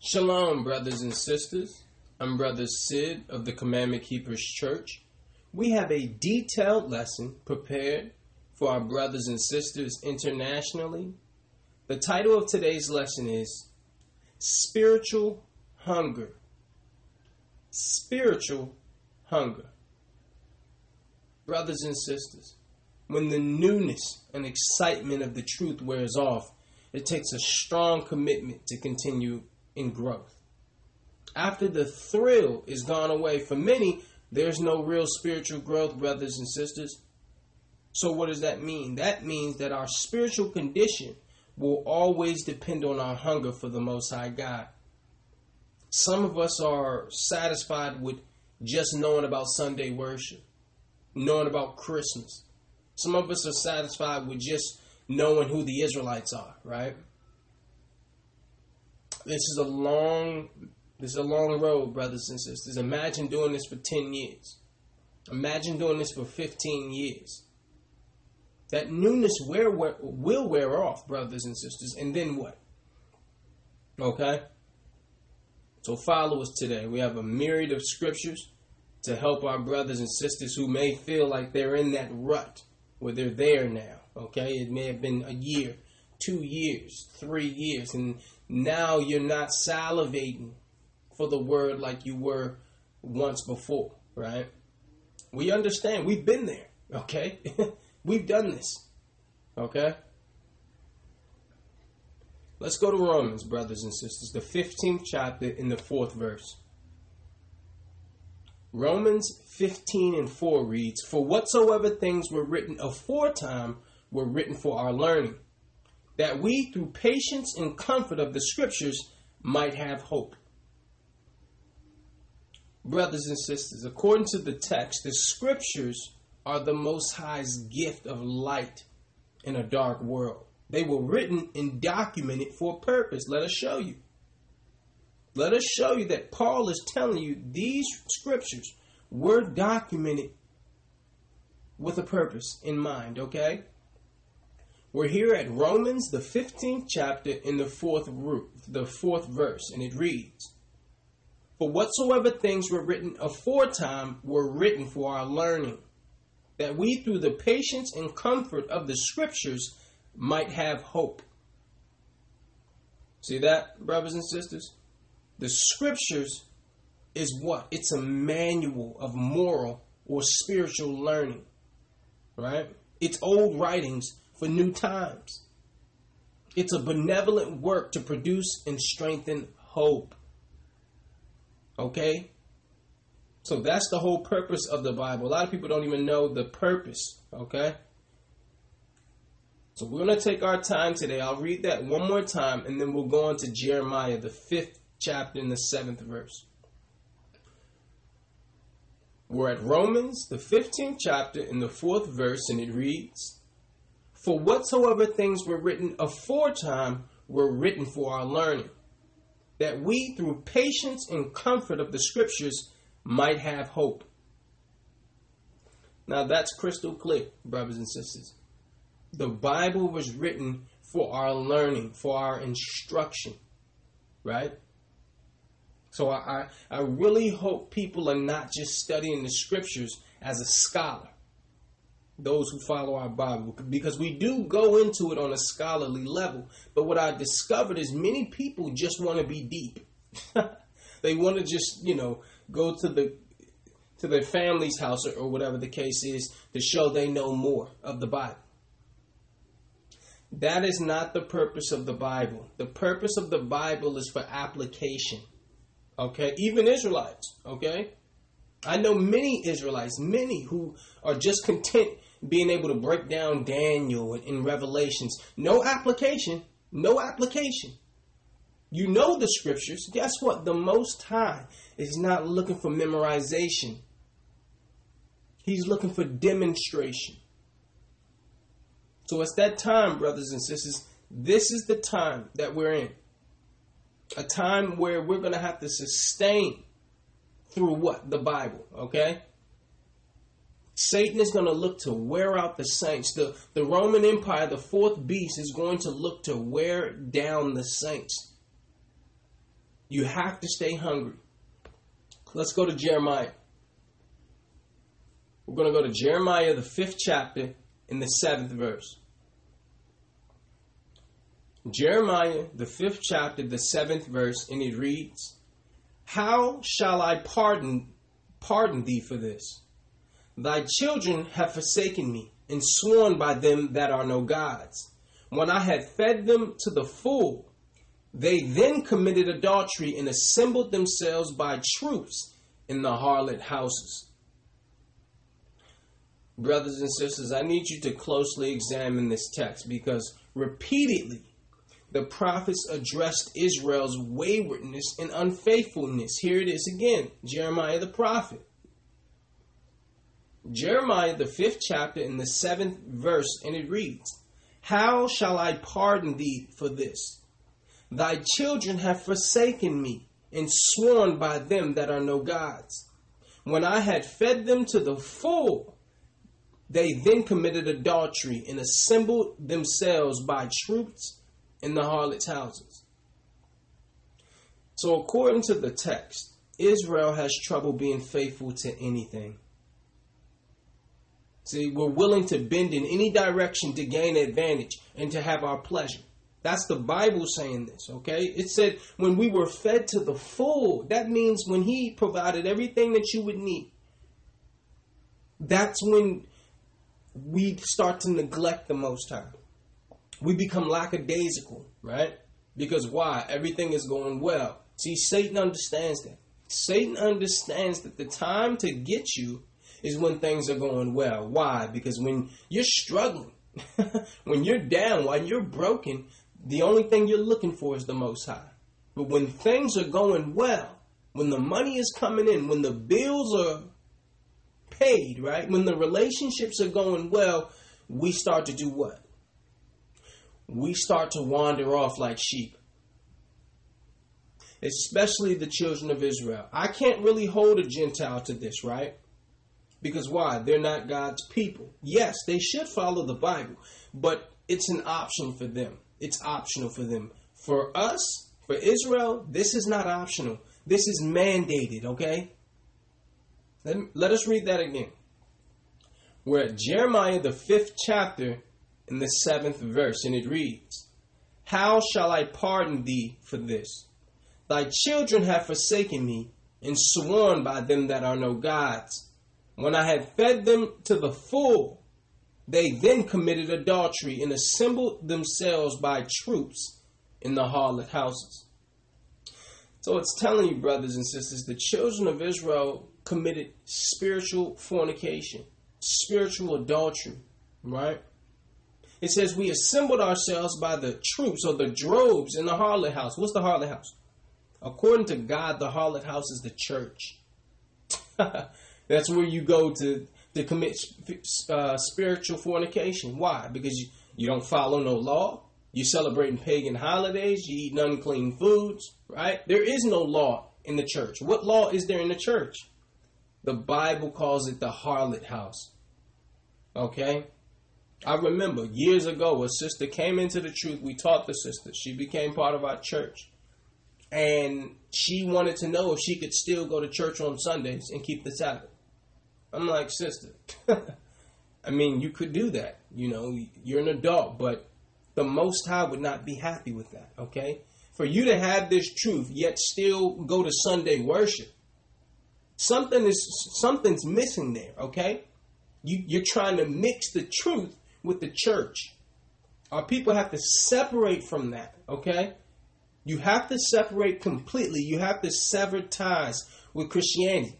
Shalom, brothers and sisters. I'm Brother Sid of the Commandment Keepers Church. We have a detailed lesson prepared for our brothers and sisters internationally. The title of today's lesson is Spiritual Hunger. Spiritual Hunger. Brothers and sisters, when the newness and excitement of the truth wears off, it takes a strong commitment to continue in growth. After the thrill is gone away, for many, there's no real spiritual growth, brothers and sisters. So, what does that mean? That means that our spiritual condition will always depend on our hunger for the Most High God. Some of us are satisfied with just knowing about Sunday worship, knowing about Christmas. Some of us are satisfied with just knowing who the Israelites are, right? This is a long this is a long road, brothers and sisters. Imagine doing this for 10 years. Imagine doing this for 15 years. That newness wear, wear, will wear off, brothers and sisters. And then what? Okay? So follow us today. We have a myriad of scriptures to help our brothers and sisters who may feel like they're in that rut where they're there now. Okay? It may have been a year, two years, three years, and now you're not salivating for the word like you were once before, right? We understand. We've been there, okay? We've done this, okay? Let's go to Romans, brothers and sisters, the 15th chapter in the fourth verse. Romans 15 and 4 reads, For whatsoever things were written aforetime were written for our learning that we, through patience and comfort of the scriptures, might have hope. Brothers and sisters, according to the text, the scriptures are the Most High's gift of light in a dark world. They were written and documented for a purpose. Let us show you. Let us show you that Paul is telling you these scriptures were documented with a purpose in mind, okay? We're here at Romans, the 15th chapter, in the fourth, root, the fourth verse, and it reads, For whatsoever things were written aforetime were written for our learning, that we through the patience and comfort of the scriptures might have hope. See that, brothers and sisters? The scriptures is what? It's a manual of moral or spiritual learning, right? It's old writings for new times. It's a benevolent work to produce and strengthen hope. Okay? So that's the whole purpose of the Bible. A lot of people don't even know the purpose. Okay? So we're going to take our time today. I'll read that one more time and then we'll go on to Jeremiah, the fifth chapter, in the seventh verse. We're at Romans, the 15th chapter, in the fourth verse, and it reads for whatsoever things were written aforetime were written for our learning, that we through patience and comfort of the scriptures might have hope. Now that's crystal clear, brothers and sisters. The Bible was written for our learning, for our instruction, right? So I, I really hope people are not just studying the scriptures as a scholar those who follow our Bible because we do go into it on a scholarly level. But what I discovered is many people just want to be deep. they want to just, you know, go to the to their family's house or, or whatever the case is to show they know more of the Bible. That is not the purpose of the Bible. The purpose of the Bible is for application. Okay? Even Israelites, okay? I know many Israelites, many who are just content being able to break down Daniel in Revelations. No application. No application. You know the scriptures. Guess what? The Most High is not looking for memorization, He's looking for demonstration. So it's that time, brothers and sisters. This is the time that we're in. A time where we're going to have to sustain through what? The Bible, okay? Satan is going to look to wear out the saints. The, the Roman Empire, the fourth beast, is going to look to wear down the saints. You have to stay hungry. Let's go to Jeremiah. We're going to go to Jeremiah, the fifth chapter, in the seventh verse. Jeremiah, the fifth chapter, the seventh verse, and it reads, How shall I pardon pardon thee for this? Thy children have forsaken me, and sworn by them that are no gods. When I had fed them to the full, they then committed adultery and assembled themselves by troops in the harlot houses. Brothers and sisters, I need you to closely examine this text because repeatedly the prophets addressed Israel's waywardness and unfaithfulness. Here it is again Jeremiah the prophet. Jeremiah, the fifth chapter, in the seventh verse, and it reads How shall I pardon thee for this? Thy children have forsaken me and sworn by them that are no gods. When I had fed them to the full, they then committed adultery and assembled themselves by troops in the harlots' houses. So, according to the text, Israel has trouble being faithful to anything. See, we're willing to bend in any direction to gain advantage and to have our pleasure. That's the Bible saying this, okay? It said when we were fed to the full, that means when He provided everything that you would need. That's when we start to neglect the Most High. We become lackadaisical, right? Because why? Everything is going well. See, Satan understands that. Satan understands that the time to get you is when things are going well. Why? Because when you're struggling, when you're down, when you're broken, the only thing you're looking for is the Most High. But when things are going well, when the money is coming in, when the bills are paid, right? When the relationships are going well, we start to do what? We start to wander off like sheep. Especially the children of Israel. I can't really hold a Gentile to this, right? Because why? They're not God's people. Yes, they should follow the Bible, but it's an option for them. It's optional for them. For us, for Israel, this is not optional. This is mandated, okay? Let, let us read that again. We're at Jeremiah, the fifth chapter, in the seventh verse, and it reads How shall I pardon thee for this? Thy children have forsaken me, and sworn by them that are no gods when I had fed them to the full, they then committed adultery and assembled themselves by troops in the harlot houses. So it's telling you, brothers and sisters, the children of Israel committed spiritual fornication, spiritual adultery, right? It says we assembled ourselves by the troops or the droves in the harlot house. What's the harlot house? According to God, the harlot house is the church. That's where you go to to commit uh, spiritual fornication. Why? Because you, you don't follow no law. You're celebrating pagan holidays. You eat unclean foods. Right? There is no law in the church. What law is there in the church? The Bible calls it the harlot house. Okay? I remember years ago a sister came into the truth. We taught the sister. She became part of our church. And she wanted to know if she could still go to church on Sundays and keep the Sabbath. I'm like, sister, I mean, you could do that. You know, you're an adult, but the Most High would not be happy with that, okay? For you to have this truth, yet still go to Sunday worship, something is something's missing there, okay? You, you're trying to mix the truth with the church. Our people have to separate from that, okay? You have to separate completely. You have to sever ties with Christianity.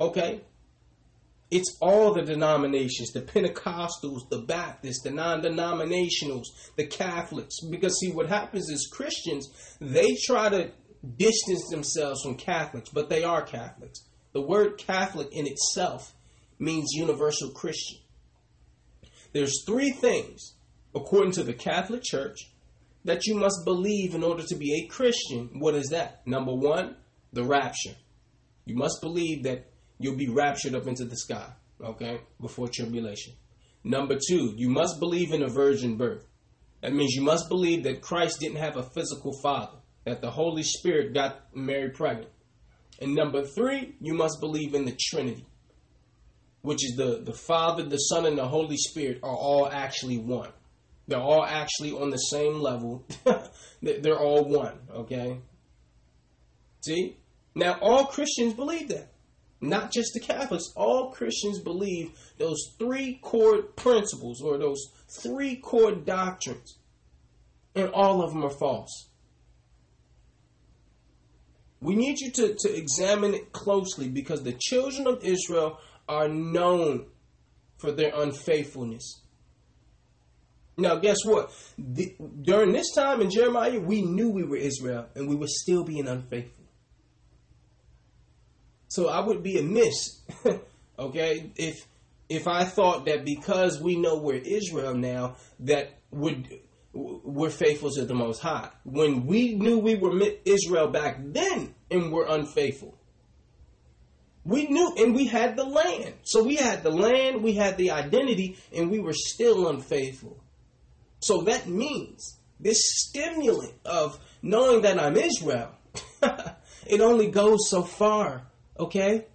Okay? It's all the denominations, the Pentecostals, the Baptists, the non denominationals, the Catholics. Because, see, what happens is Christians, they try to distance themselves from Catholics, but they are Catholics. The word Catholic in itself means universal Christian. There's three things, according to the Catholic Church, that you must believe in order to be a Christian. What is that? Number one, the rapture. You must believe that you'll be raptured up into the sky, okay, before tribulation. Number two, you must believe in a virgin birth. That means you must believe that Christ didn't have a physical father. that the Holy Spirit got Mary pregnant. And number three, you must believe in the Trinity, which is the, the Father, the Son, and the Holy Spirit are all actually one. They're all actually on the same level. They're all one, okay? See? Now, all Christians believe that. Not just the Catholics. All Christians believe those three core principles or those three core doctrines. And all of them are false. We need you to, to examine it closely because the children of Israel are known for their unfaithfulness. Now, guess what? The, during this time in Jeremiah, we knew we were Israel and we were still being unfaithful. So I would be amiss, okay, if if I thought that because we know we're Israel now, that would we're faithful to the Most High. When we knew we were Israel back then and were unfaithful, we knew and we had the land. So we had the land, we had the identity, and we were still unfaithful. So that means this stimulant of knowing that I'm Israel, it only goes so far, okay?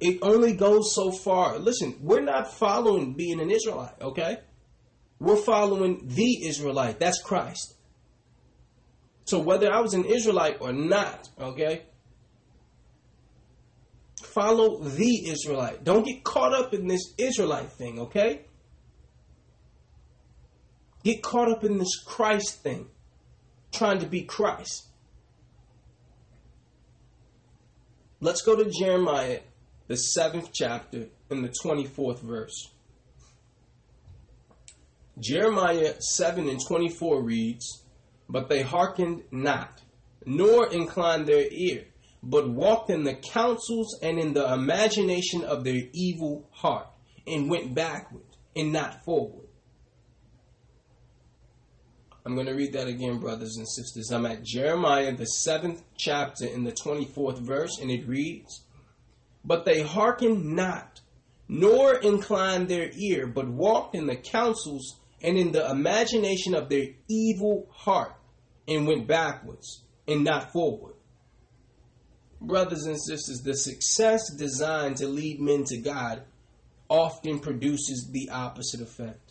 It only goes so far. Listen, we're not following being an Israelite, okay? We're following the Israelite. That's Christ. So whether I was an Israelite or not, okay? Follow the Israelite. Don't get caught up in this Israelite thing, okay? Get caught up in this Christ thing, trying to be Christ. Let's go to Jeremiah, the seventh chapter, in the 24th verse. Jeremiah 7 and 24 reads, But they hearkened not, nor inclined their ear, but walked in the counsels and in the imagination of their evil heart, and went backward and not forward. I'm going to read that again, brothers and sisters. I'm at Jeremiah, the seventh chapter, in the 24th verse, and it reads, But they hearkened not, nor inclined their ear, but walked in the counsels and in the imagination of their evil heart and went backwards and not forward. Brothers and sisters, the success designed to lead men to God often produces the opposite effect.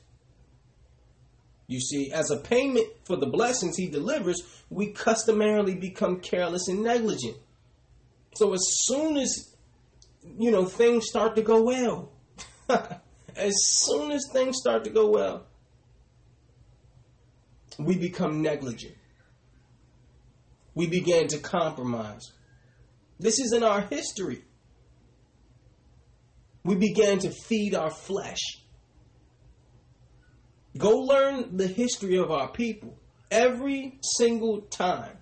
You see, as a payment for the blessings he delivers, we customarily become careless and negligent. So as soon as you know things start to go well, as soon as things start to go well, we become negligent. We begin to compromise. This is in our history. We began to feed our flesh. Go learn the history of our people. Every single time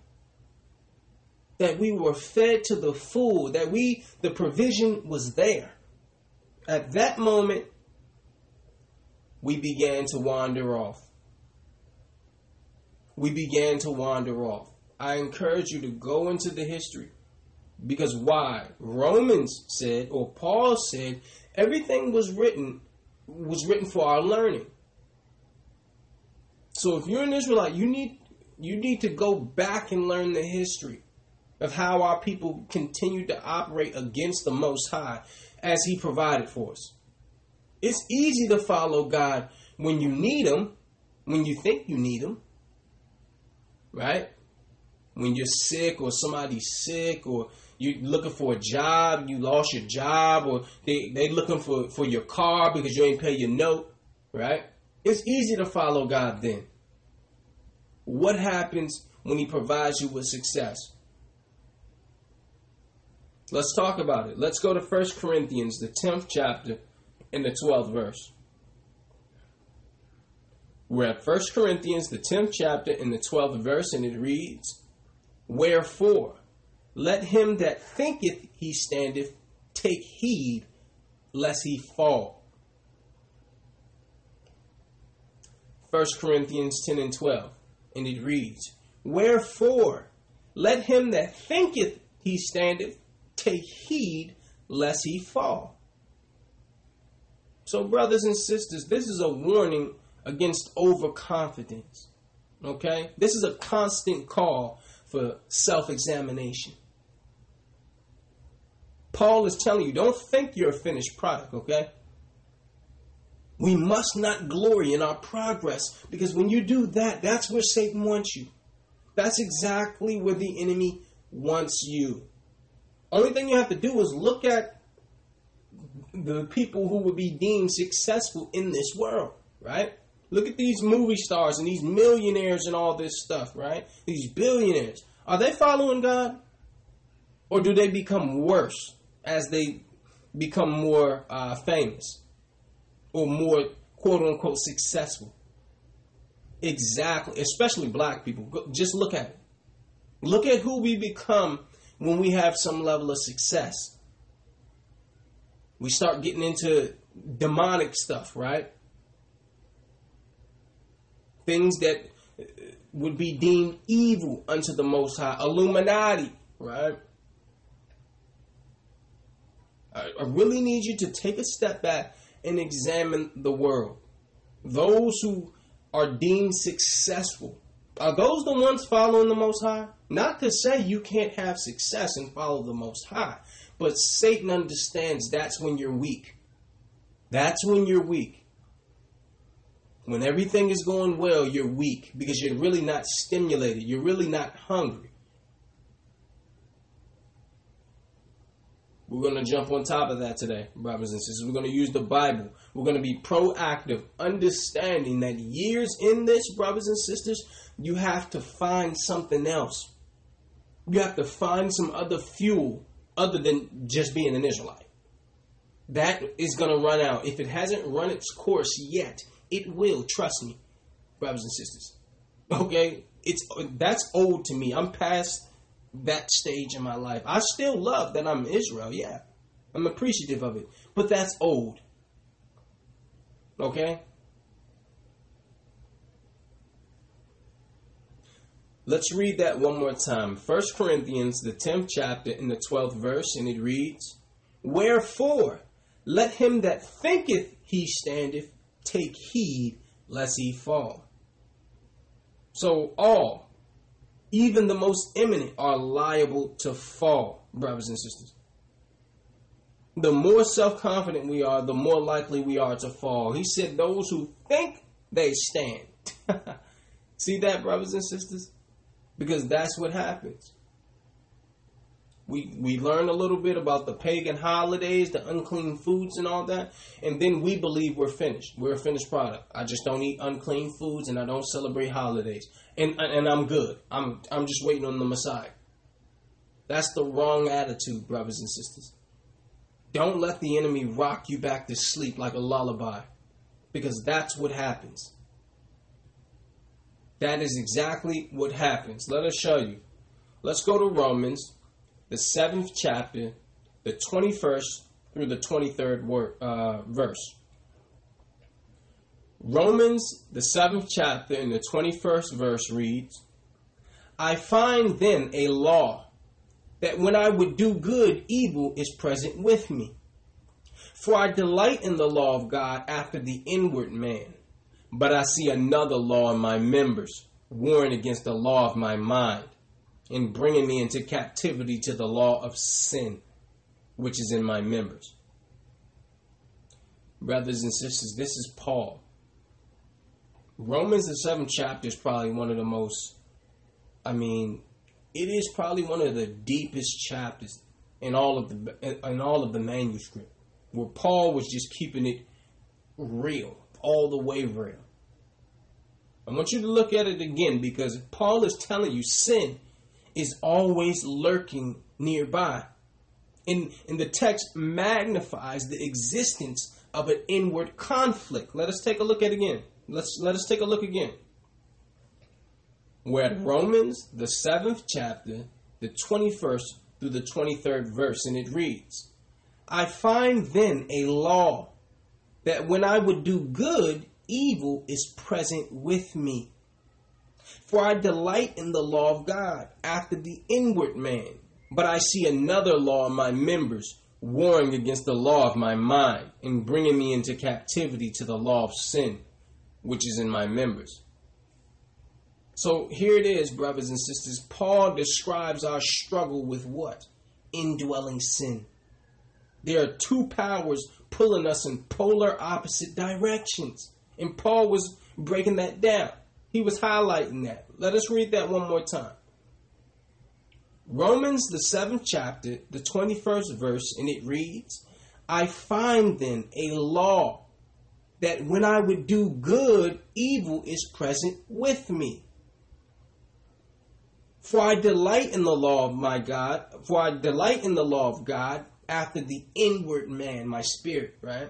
that we were fed to the full, that we, the provision was there. At that moment, we began to wander off we began to wander off. I encourage you to go into the history. Because why? Romans said, or Paul said, everything was written was written for our learning. So if you're an Israelite, you need you need to go back and learn the history of how our people continued to operate against the Most High as He provided for us. It's easy to follow God when you need Him, when you think you need Him right? When you're sick or somebody's sick or you're looking for a job, you lost your job, or they they looking for, for your car because you ain't pay your note, right? It's easy to follow God then. What happens when He provides you with success? Let's talk about it. Let's go to 1 Corinthians, the 10th chapter, in the 12th verse. We're at 1 Corinthians, the 10th chapter, in the 12th verse, and it reads, Wherefore, let him that thinketh he standeth take heed lest he fall. 1 Corinthians 10 and 12, and it reads, Wherefore, let him that thinketh he standeth take heed lest he fall. So, brothers and sisters, this is a warning against overconfidence. Okay? This is a constant call for self examination. Paul is telling you, don't think you're a finished product, okay? We must not glory in our progress because when you do that, that's where Satan wants you. That's exactly where the enemy wants you. Only thing you have to do is look at the people who would be deemed successful in this world, right? Look at these movie stars and these millionaires and all this stuff, right? These billionaires. Are they following God? Or do they become worse as they become more uh, famous or more quote unquote successful? Exactly, especially black people. Just look at it. Look at who we become when we have some level of success. We start getting into demonic stuff, right? Things that uh, would be deemed evil unto the Most High. Illuminati, right? I, I really need you to take a step back and examine the world. Those who are deemed successful, are those the ones following the Most High? Not to say you can't have success and follow the Most High, but Satan understands that's when you're weak. That's when you're weak. When everything is going well, you're weak because you're really not stimulated. You're really not hungry. We're going to jump on top of that today, brothers and sisters. We're going to use the Bible. We're going to be proactive, understanding that years in this, brothers and sisters, you have to find something else. You have to find some other fuel other than just being an Israelite. That is going to run out. If it hasn't run its course yet, it will, trust me, brothers and sisters. Okay? It's that's old to me. I'm past that stage in my life. I still love that I'm Israel, yeah. I'm appreciative of it. But that's old. Okay? Let's read that one more time. 1 Corinthians, the 10th chapter, in the 12th verse, and it reads Wherefore, let him that thinketh he standeth take heed lest he fall. So all, even the most eminent, are liable to fall, brothers and sisters. The more self confident we are, the more likely we are to fall. He said, Those who think they stand. See that, brothers and sisters? Because that's what happens. We we learn a little bit about the pagan holidays, the unclean foods, and all that, and then we believe we're finished. We're a finished product. I just don't eat unclean foods, and I don't celebrate holidays, and and I'm good. I'm I'm just waiting on the Messiah. That's the wrong attitude, brothers and sisters. Don't let the enemy rock you back to sleep like a lullaby, because that's what happens. That is exactly what happens. Let us show you. Let's go to Romans the seventh chapter, the 21st through the 23rd word, uh, verse. Romans, the seventh chapter, in the 21st verse reads I find then a law that when I would do good, evil is present with me. For I delight in the law of God after the inward man, but I see another law in my members, warring against the law of my mind in bringing me into captivity to the law of sin, which is in my members. Brothers and sisters, this is Paul. Romans, the seventh chapter, is probably one of the most, I mean, it is probably one of the deepest chapters in all of the in all of the manuscript, where Paul was just keeping it real, all the way real. I want you to look at it again because Paul is telling you sin is always lurking nearby. And, and the text magnifies the existence of an inward conflict. Let us take a look at it again. Let's let us take a look again. We're at Romans, the seventh chapter, the 21st through the 23rd verse, and it reads I find then a law that when I would do good, evil is present with me. For I delight in the law of God after the inward man. But I see another law in my members, warring against the law of my mind, and bringing me into captivity to the law of sin, which is in my members. So here it is, brothers and sisters. Paul describes our struggle with what? Indwelling sin. There are two powers pulling us in polar opposite directions. And Paul was breaking that down. He was highlighting that. Let us read that one more time. Romans, the seventh chapter, the 21st verse, and it reads I find then a law that when I would do good, evil is present with me. For I delight in the law of my God, for I delight in the law of God after the inward man, my spirit, right?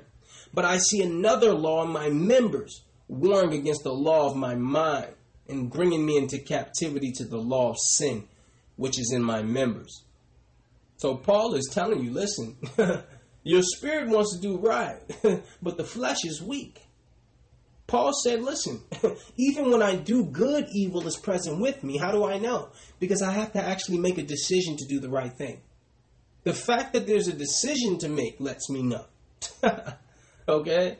But I see another law in my members, warring against the law of my mind and bringing me into captivity to the law of sin, which is in my members. So Paul is telling you, listen, your spirit wants to do right, but the flesh is weak. Paul said, listen, even when I do good, evil is present with me. How do I know? Because I have to actually make a decision to do the right thing. The fact that there's a decision to make lets me know. okay?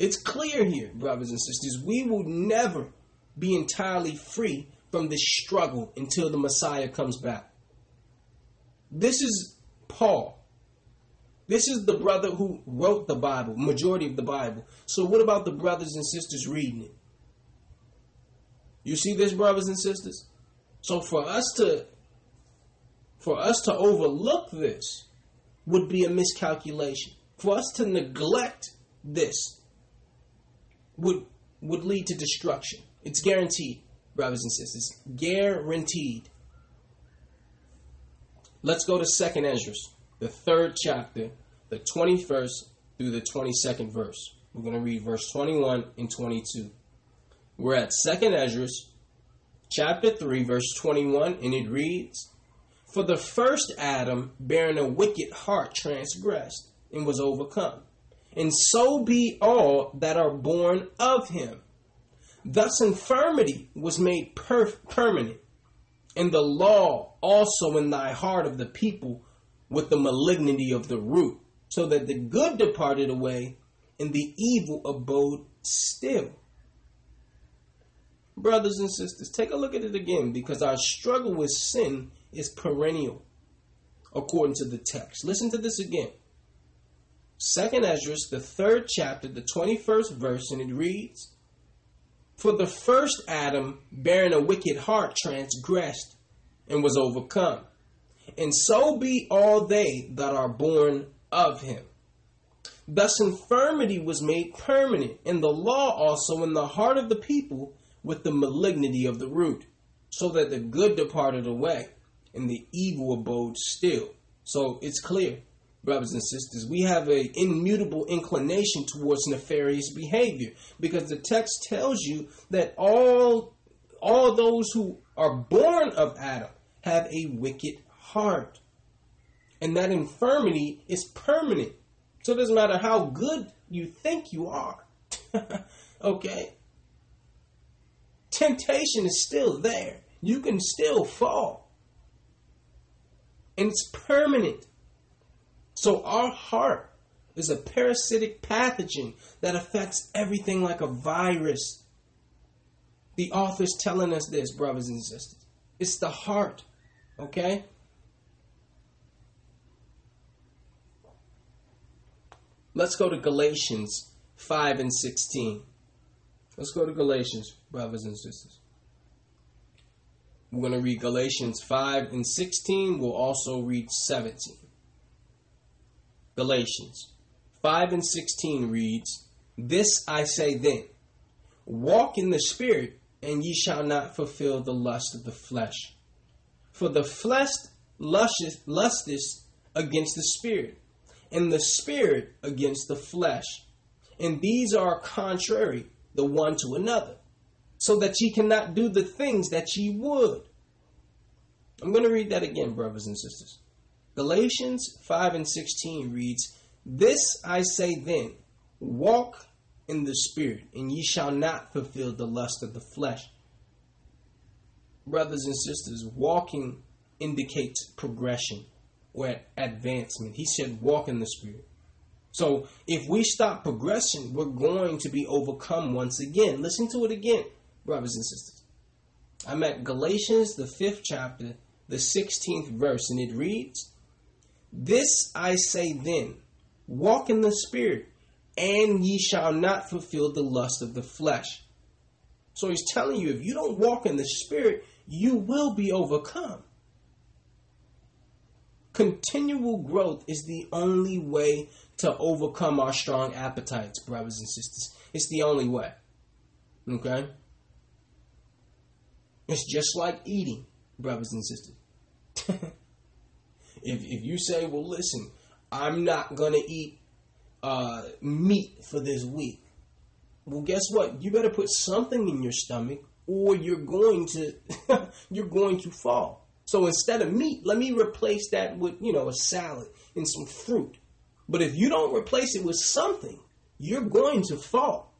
It's clear here, brothers and sisters, we will never be entirely free from this struggle until the Messiah comes back. This is Paul. This is the brother who wrote the Bible, majority of the Bible. So what about the brothers and sisters reading it? You see this, brothers and sisters? So for us to for us to overlook this would be a miscalculation. For us to neglect this would would lead to destruction. It's guaranteed, brothers and sisters. Guaranteed. Let's go to Second Esdras the third chapter, the 21st through the 22nd verse. We're going to read verse 21 and 22. We're at 2nd Esdras, chapter 3, verse 21, and it reads For the first Adam, bearing a wicked heart, transgressed and was overcome. And so be all that are born of him. Thus infirmity was made perf- permanent, and the law also in thy heart of the people with the malignity of the root, so that the good departed away and the evil abode still. Brothers and sisters, take a look at it again because our struggle with sin is perennial, according to the text. Listen to this again. Second Esdras, the third chapter, the 21st verse, and it reads For the first Adam, bearing a wicked heart, transgressed and was overcome and so be all they that are born of him. Thus infirmity was made permanent, and the law also in the heart of the people with the malignity of the root, so that the good departed away, and the evil abode still. So it's clear, brothers and sisters, we have an immutable inclination towards nefarious behavior, because the text tells you that all all those who are born of Adam have a wicked heart. And that infirmity is permanent. So it doesn't matter how good you think you are. okay? Temptation is still there. You can still fall. And it's permanent. So our heart is a parasitic pathogen that affects everything like a virus. The author's telling us this, brothers and sisters. It's the heart. Okay? Let's go to Galatians 5 and 16. Let's go to Galatians, brothers and sisters. We're going to read Galatians 5 and 16. We'll also read 17. Galatians 5 and 16 reads, This I say then, walk in the Spirit, and ye shall not fulfill the lust of the flesh. For the flesh lusteth, lusteth against the Spirit and the spirit against the flesh. And these are contrary the one to another, so that ye cannot do the things that ye would. I'm going to read that again, brothers and sisters. Galatians 5 and 16 reads, This I say then, walk in the Spirit, and ye shall not fulfill the lust of the flesh. Brothers and sisters, walking indicates progression or advancement. He said, walk in the Spirit. So if we stop progressing, we're going to be overcome once again. Listen to it again, brothers and sisters. I'm at Galatians, the fifth chapter, the 16th verse, and it reads, This I say then, walk in the Spirit, and ye shall not fulfill the lust of the flesh. So he's telling you, if you don't walk in the Spirit, you will be overcome. Continual growth is the only way to overcome our strong appetites, brothers and sisters. It's the only way. Okay? It's just like eating, brothers and sisters. if, if you say, well, listen, I'm not to eat uh, meat for this week, well, guess what? You better put something in your stomach or you're going to you're going to fall. So instead of meat, let me replace that with, you know, a salad and some fruit. But if you don't replace it with something, you're going to fall.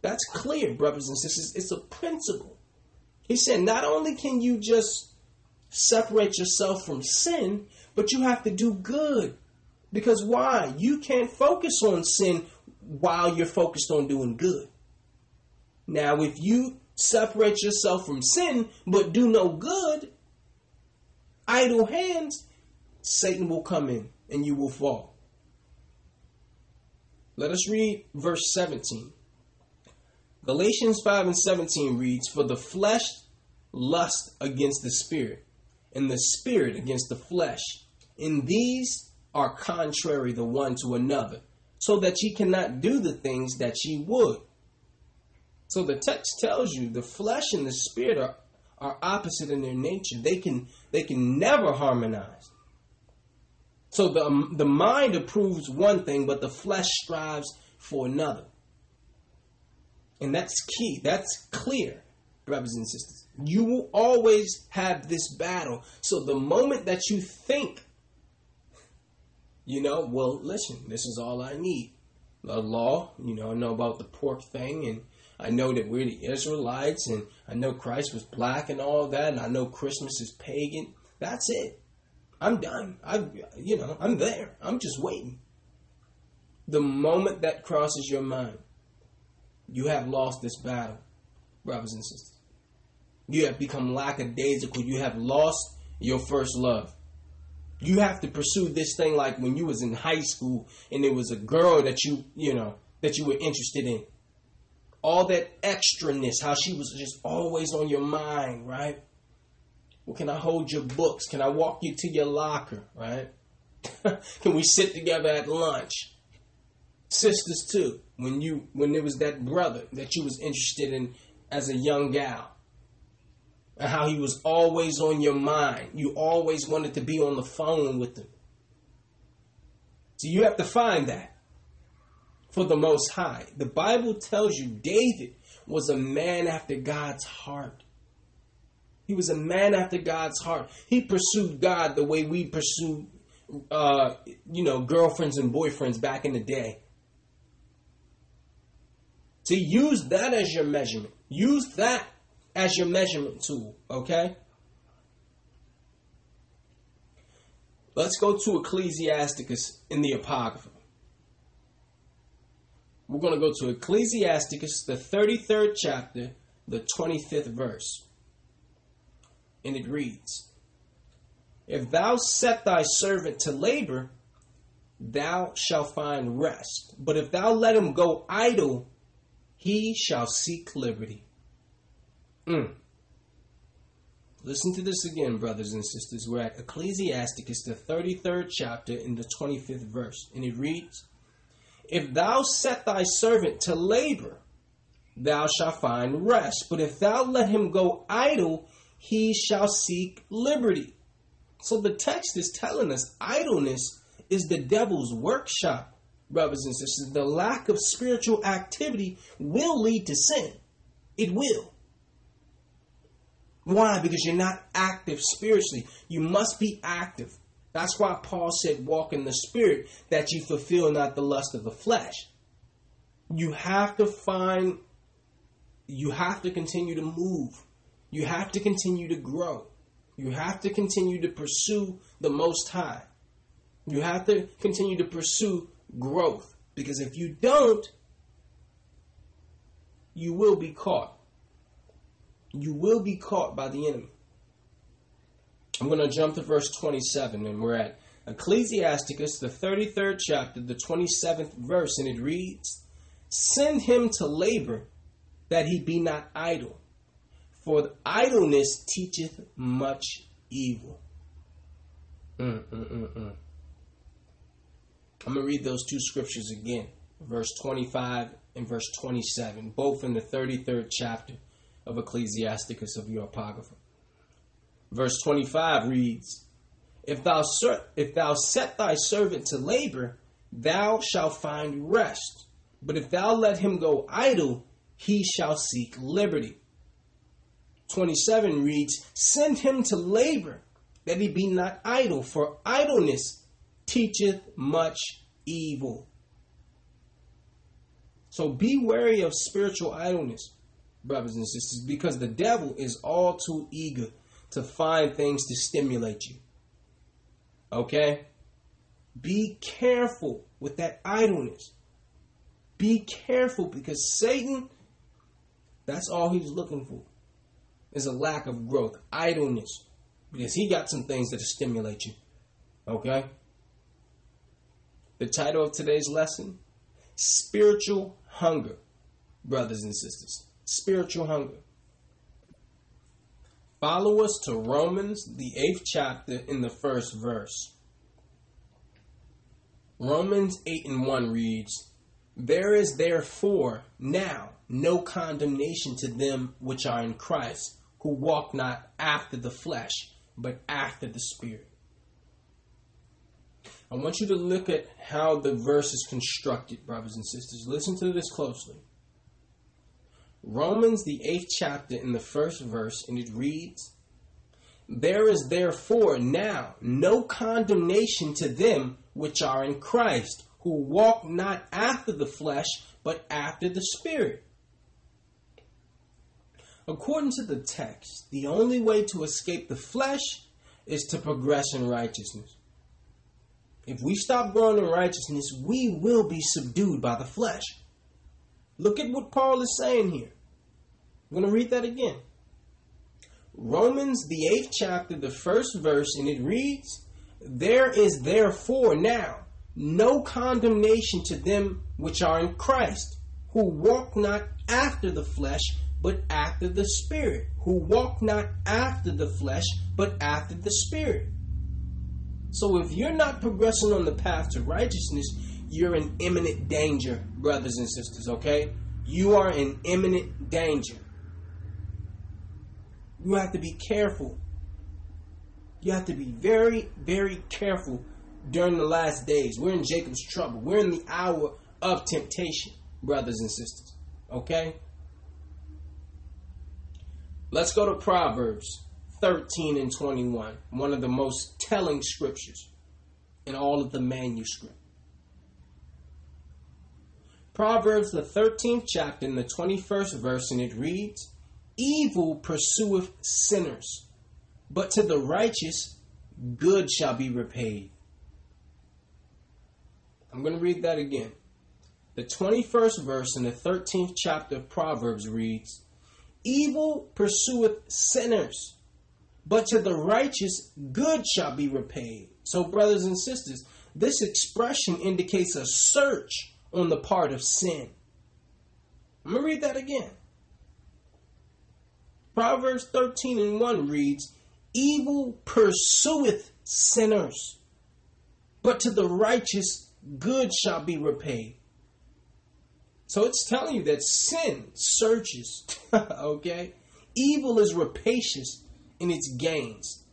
That's clear, brothers and sisters. It's a principle. He said, not only can you just separate yourself from sin, but you have to do good. Because why? You can't focus on sin while you're focused on doing good. Now, if you separate yourself from sin but do no good, idle hands, Satan will come in and you will fall. Let us read verse 17. Galatians 5 and 17 reads, For the flesh lust against the spirit, and the spirit against the flesh. And these are contrary the one to another, so that ye cannot do the things that ye would. So the text tells you the flesh and the spirit are, are opposite in their nature. They can they can never harmonize. So the um, the mind approves one thing, but the flesh strives for another. And that's key. That's clear, brothers and sisters. You will always have this battle. So the moment that you think, you know, well, listen, this is all I need. The law, you know, I know about the pork thing, and I know that we're the Israelites, and I know Christ was black and all that, and I know Christmas is pagan. That's it. I'm done. I, you know, I'm there. I'm just waiting. The moment that crosses your mind, you have lost this battle, brothers and sisters. You have become lackadaisical. You have lost your first love. You have to pursue this thing like when you was in high school and it was a girl that you, you know, that you were interested in. All that extraness, how she was just always on your mind, right? Well, can I hold your books? Can I walk you to your locker, right? can we sit together at lunch? sisters too. When you when there was that brother that you was interested in as a young gal. And how he was always on your mind. You always wanted to be on the phone with him. So you have to find that for the Most High. The Bible tells you David was a man after God's heart. He was a man after God's heart. He pursued God the way we pursue, uh, you know, girlfriends and boyfriends back in the day to use that as your measurement. Use that as your measurement tool, okay? Let's go to Ecclesiasticus in the Apocrypha. We're going to go to Ecclesiasticus, the 33rd chapter, the 25th verse. And it reads If thou set thy servant to labor, thou shalt find rest. But if thou let him go idle, he shall seek liberty. Mm. Listen to this again, brothers and sisters. We're at Ecclesiasticus, the 33rd chapter, in the 25th verse. And it reads If thou set thy servant to labor, thou shalt find rest. But if thou let him go idle, he shall seek liberty. So the text is telling us idleness is the devil's workshop brothers and sisters, the lack of spiritual activity will lead to sin. It will. Why? Because you're not active spiritually. You must be active. That's why Paul said, Walk in the Spirit, that you fulfill not the lust of the flesh. You have to find, you have to continue to move. You have to continue to grow. You have to continue to pursue the Most High. You have to continue to pursue growth. Because if you don't, you will be caught. You will be caught by the enemy. I'm going to jump to verse 27, and we're at Ecclesiasticus, the 33rd chapter, the 27th verse, and it reads Send him to labor, that he be not idle, for idleness teacheth much evil. Mm, mm, mm, mm. I'm going to read those two scriptures again, verse 25 and verse 27, both in the 33rd chapter of Ecclesiasticus of your Apocrypha. Verse 25 reads, if thou, ser- if thou set thy servant to labor, thou shalt find rest. But if thou let him go idle, he shall seek liberty. 27 reads, Send him to labor, that he be not idle, for idleness teacheth much evil. So be wary of spiritual idleness, brothers and sisters, because the devil is all too eager to find things to stimulate you. Okay? Be careful with that idleness. Be careful because Satan, that's all he's looking for, is a lack of growth, idleness. Because he got some things that stimulate you. Okay? The title of today's lesson Spiritual Hunger, brothers and sisters. Spiritual hunger. Follow us to Romans, the eighth chapter, in the first verse. Romans 8 and 1 reads, There is therefore now no condemnation to them which are in Christ, who walk not after the flesh, but after the Spirit. I want you to look at how the verse is constructed, brothers and sisters. Listen to this closely. Romans, the eighth chapter, in the first verse, and it reads There is therefore now no condemnation to them which are in Christ, who walk not after the flesh, but after the Spirit. According to the text, the only way to escape the flesh is to progress in righteousness. If we stop growing in righteousness, we will be subdued by the flesh. Look at what Paul is saying here. I'm going to read that again. Romans, the eighth chapter, the first verse, and it reads, There is therefore now no condemnation to them which are in Christ, who walk not after the flesh, but after the Spirit, who walk not after the flesh, but after the Spirit. So if you're not progressing on the path to righteousness, you're in imminent danger, brothers and sisters, okay? You are in imminent danger. You have to be careful. You have to be very, very careful during the last days. We're in Jacob's trouble. We're in the hour of temptation, brothers and sisters. Okay? Let's go to Proverbs 13 and 21, one of the most telling scriptures in all of the manuscript. Proverbs, the 13th chapter, in the 21st verse, and it reads Evil pursueth sinners, but to the righteous good shall be repaid. I'm going to read that again. The 21st verse in the 13th chapter of Proverbs reads Evil pursueth sinners, but to the righteous good shall be repaid. So, brothers and sisters, this expression indicates a search on the part of sin. I'm going to read that again. Proverbs 13 and 1 reads, Evil pursueth sinners, but to the righteous good shall be repaid. So it's telling you that sin searches, okay? Evil is rapacious in its gains.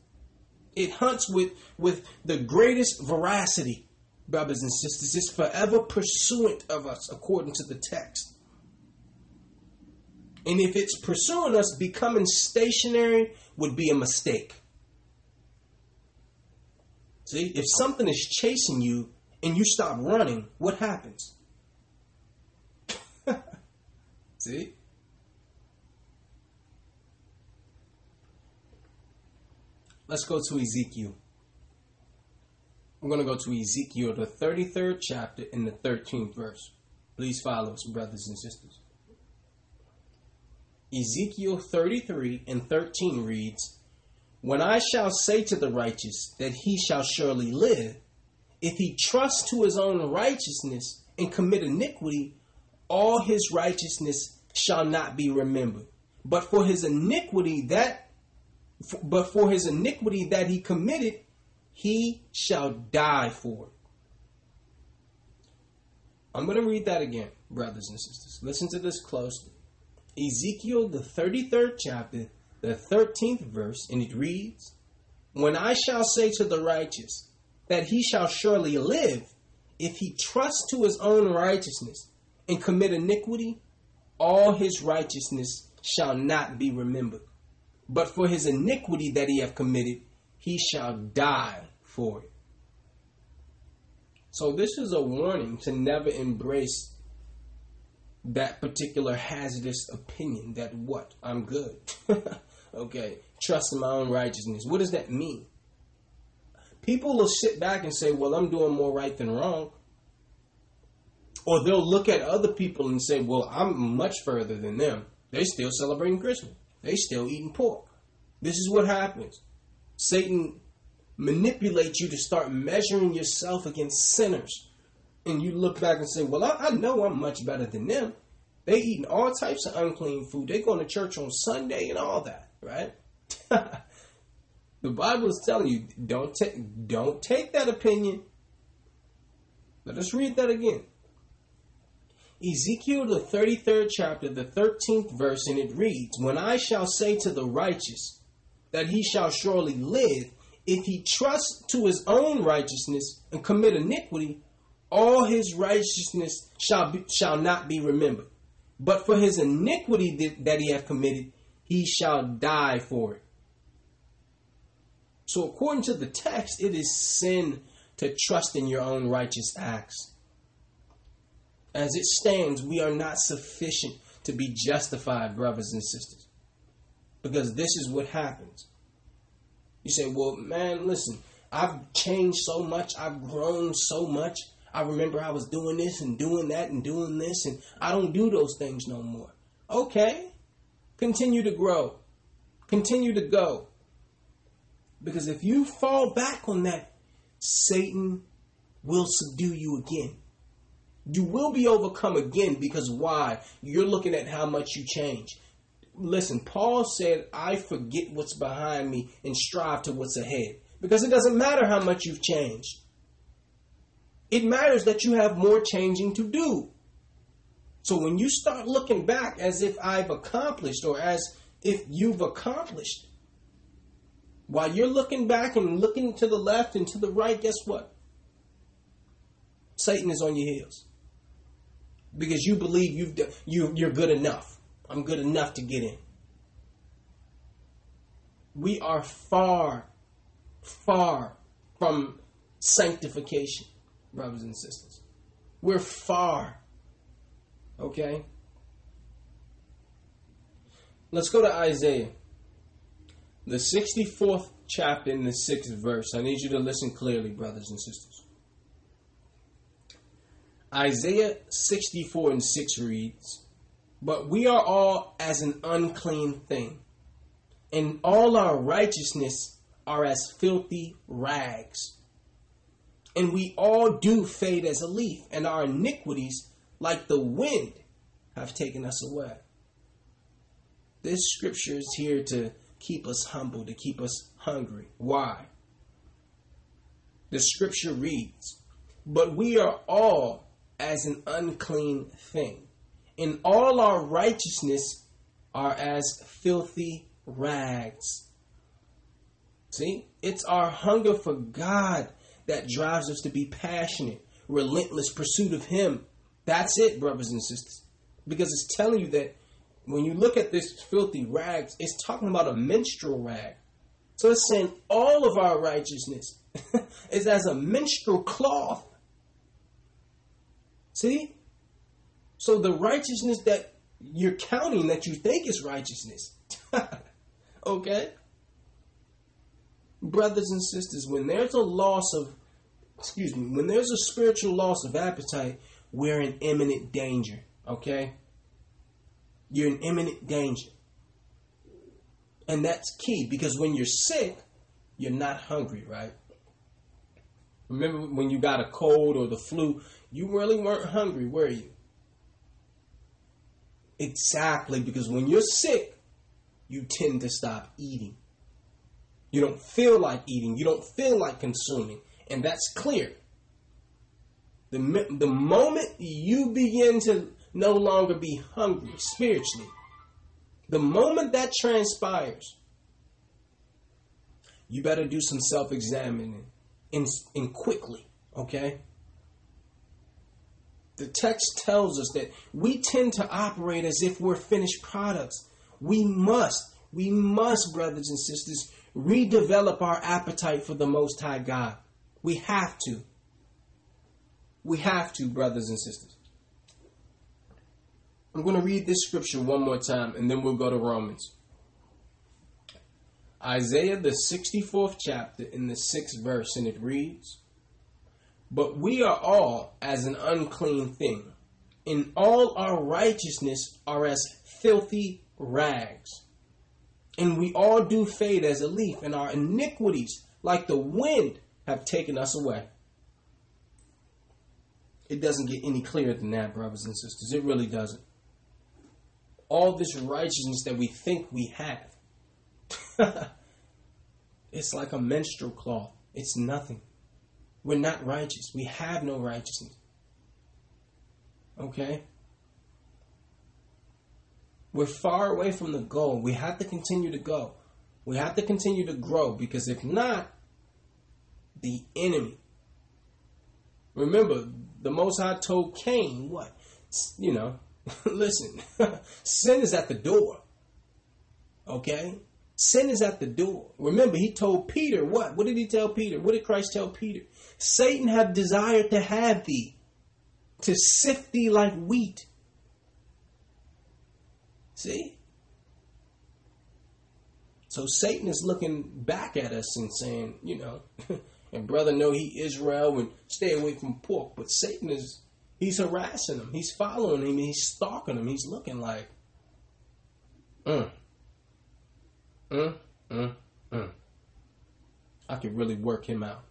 It hunts with, with the greatest veracity, brothers and sisters. It's forever pursuant of us, according to the text. And if it's pursuing us, becoming stationary would be a mistake. See, if something is chasing you and you stop running, what happens? See? Let's go to Ezekiel. I'm going to go to Ezekiel, the 33rd chapter, in the 13th verse. Please follow us, brothers and sisters. Ezekiel 33 and 13 reads, When I shall say to the righteous that he shall surely live, if he trust to his own righteousness and commit iniquity, all his righteousness shall not be remembered. But for his iniquity that but for his iniquity that he committed, he shall die for it. I'm going to read that again, brothers and sisters. Listen to this closely. Ezekiel, the 33rd chapter, the 13th verse, and it reads When I shall say to the righteous that he shall surely live, if he trust to his own righteousness and commit iniquity, all his righteousness shall not be remembered. But for his iniquity that he hath committed, he shall die for it. So this is a warning to never embrace that particular hazardous opinion that what? I'm good. okay. Trust in my own righteousness. What does that mean? People will sit back and say, well, I'm doing more right than wrong. Or they'll look at other people and say, well, I'm much further than them. They still celebrating Christmas. They still eating pork. This is what happens. Satan manipulates you to start measuring yourself against sinners. And you look back and say, well, I, I know I'm much better than them. They eating all types of unclean food. They going to church on Sunday and all that, right? the Bible is telling you, don't take don't take that opinion. Let us read that again. Ezekiel, the 33rd chapter, the 13th verse, and it reads When I shall say to the righteous that he shall surely live, if he trusts to his own righteousness and commit iniquity, all his righteousness shall, be, shall not be remembered. But for his iniquity that, that he hath committed, he shall die for it. So, according to the text, it is sin to trust in your own righteous acts. As it stands, we are not sufficient to be justified, brothers and sisters. Because this is what happens. You say, well, man, listen, I've changed so much, I've grown so much. I remember I was doing this and doing that and doing this, and I don't do those things no more. Okay, continue to grow, continue to go. Because if you fall back on that, Satan will subdue you again. You will be overcome again because why? You're looking at how much you change. Listen, Paul said, I forget what's behind me and strive to what's ahead. Because it doesn't matter how much you've changed. It matters that you have more changing to do. So when you start looking back as if I've accomplished or as if you've accomplished, while you're looking back and looking to the left and to the right, guess what? Satan is on your heels because you believe you've you you're good enough. I'm good enough to get in. We are far, far from sanctification, brothers and sisters. We're far. Okay? Let's go to Isaiah, the 64th chapter in the 6th verse. I need you to listen clearly, brothers and sisters. Isaiah 64 and 6 reads, But we are all as an unclean thing, and all our righteousness are as filthy rags. And we all do fade as a leaf, and our iniquities, like the wind, have taken us away. This scripture is here to keep us humble, to keep us hungry. Why? The scripture reads, But we are all as an unclean thing. And all our righteousness are as filthy rags. See, it's our hunger for God that drives us to be passionate, relentless pursuit of Him. That's it, brothers and sisters. Because it's telling you that when you look at this filthy rags, it's talking about a menstrual rag. So it's saying all of our righteousness is as a menstrual cloth. See? So the righteousness that you're counting that you think is righteousness. okay? Brothers and sisters, when there's a loss of, excuse me, when there's a spiritual loss of appetite, we're in imminent danger. Okay? You're in imminent danger. And that's key because when you're sick, you're not hungry, right? Remember when you got a cold or the flu, you really weren't hungry, were you? Exactly, because when you're sick, you tend to stop eating. You don't feel like eating, you don't feel like consuming, and that's clear. The, the moment you begin to no longer be hungry spiritually, the moment that transpires, you better do some self examining and, and quickly, okay? The text tells us that we tend to operate as if we're finished products. We must, we must, brothers and sisters, redevelop our appetite for the Most High God. We have to. We have to, brothers and sisters. I'm going to read this scripture one more time and then we'll go to Romans. Isaiah, the 64th chapter, in the 6th verse, and it reads But we are all as an unclean thing, and all our righteousness are as filthy rags. And we all do fade as a leaf, and our iniquities, like the wind, have taken us away. It doesn't get any clearer than that, brothers and sisters. It really doesn't. All this righteousness that we think we have it's like a menstrual cloth. It's nothing. We're not righteous. We have no righteousness. Okay? We're far away from the goal. We have to continue to go. We have to continue to grow because if not, the enemy. Remember, the Most High told Cain, what? You know, listen, sin is at the door. Okay? Sin is at the door. Remember, he told Peter what? What did he tell Peter? What did Christ tell Peter? Satan have desired to have thee, to sift thee like wheat. See? So Satan is looking back at us and saying, you know, and brother, know he Israel and stay away from pork. But Satan is, he's harassing him. He's following him. He's stalking him. He's looking like, mm, Mm, mm, mm. I could really work him out.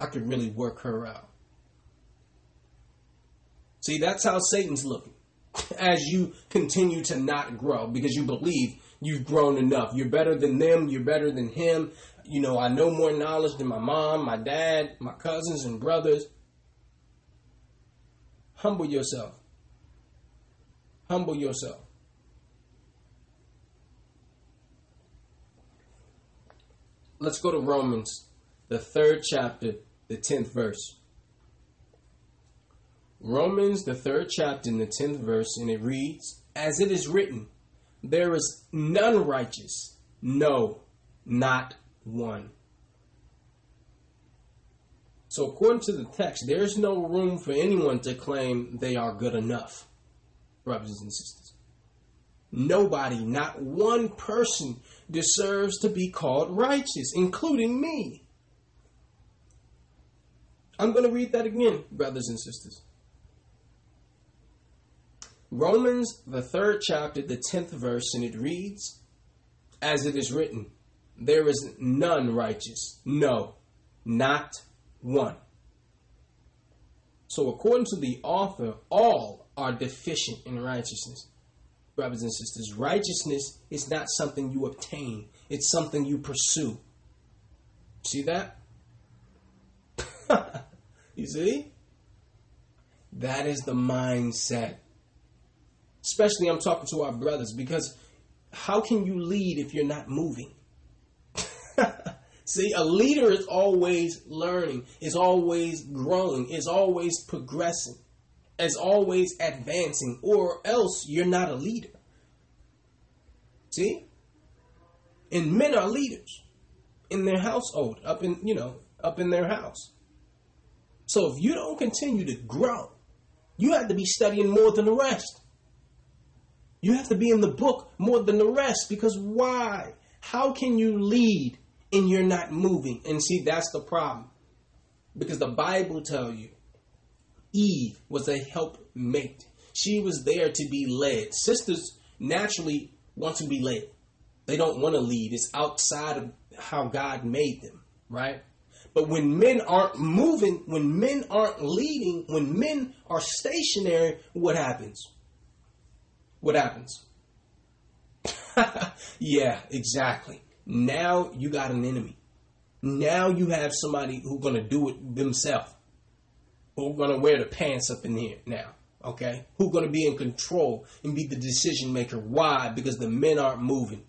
I could really work her out. See, that's how Satan's looking as you continue to not grow because you believe you've grown enough. You're better than them, you're better than him. You know, I know more knowledge than my mom, my dad, my cousins, and brothers. Humble yourself. Humble yourself. let's go to Romans, the third chapter, the 10th verse. Romans, the third chapter, the 10th verse, and it reads, As it is written, there is none righteous, no, not one. So, according to the text, there is no room for anyone to claim they are good enough, brothers and sisters. Nobody, not one person, deserves to be called righteous, including me. I'm going to read that again, brothers and sisters. Romans, the third chapter, the tenth verse, and it reads, As it is written, there is none righteous, no, not one. So, according to the author, all are deficient in righteousness brothers and sisters, righteousness is not something you obtain, it's something you pursue. See that? you see? That is the mindset. Especially, I'm talking to our brothers because how can you lead if you're not moving? See, a leader is always learning, is always growing, is always progressing is always advancing, or else you're not a leader. See? And men are leaders in their household, up in, you know, up in their house. So if you don't continue to grow, you have to be studying more than the rest. You have to be in the book more than the rest because why? How can you lead and you're not moving? And see, that's the problem. Because the Bible tells you Eve was a helpmate. She was there to be led. Sisters naturally want to be led. They don't want to lead. It's outside of how God made them, right? But when men aren't moving, when men aren't leading, when men are stationary, what happens? What happens? yeah, exactly. Now you got an enemy. Now you have somebody who's to do it themselves. Who's to wear the pants up in here now. Okay? Who's to be in control and be the decision maker. Why? Because the men aren't moving.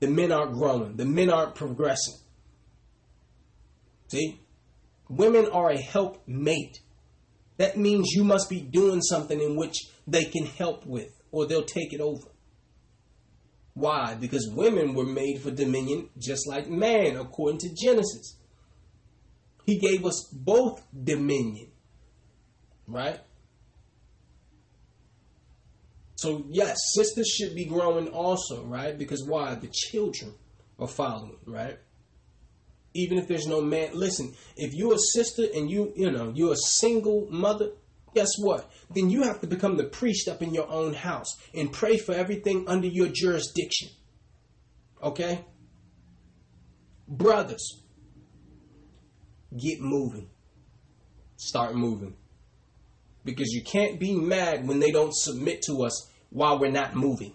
The men aren't growing. The men aren't progressing. See? Women are a helpmate. That means you must be doing something in which they can help with or they'll take it over. Why? Because women were made for dominion just like man, according to Genesis. He gave us both dominion. Right? So, yes, sisters should be growing also, right? Because why? The children are following, right? Even if there's no man. Listen, if you're a sister and you, you know, you're a single mother, guess what? Then you have to become the priest up in your own house and pray for everything under your jurisdiction. Okay? Brothers, get moving. Start moving. Because you can't be mad when they don't submit to us while we're not moving.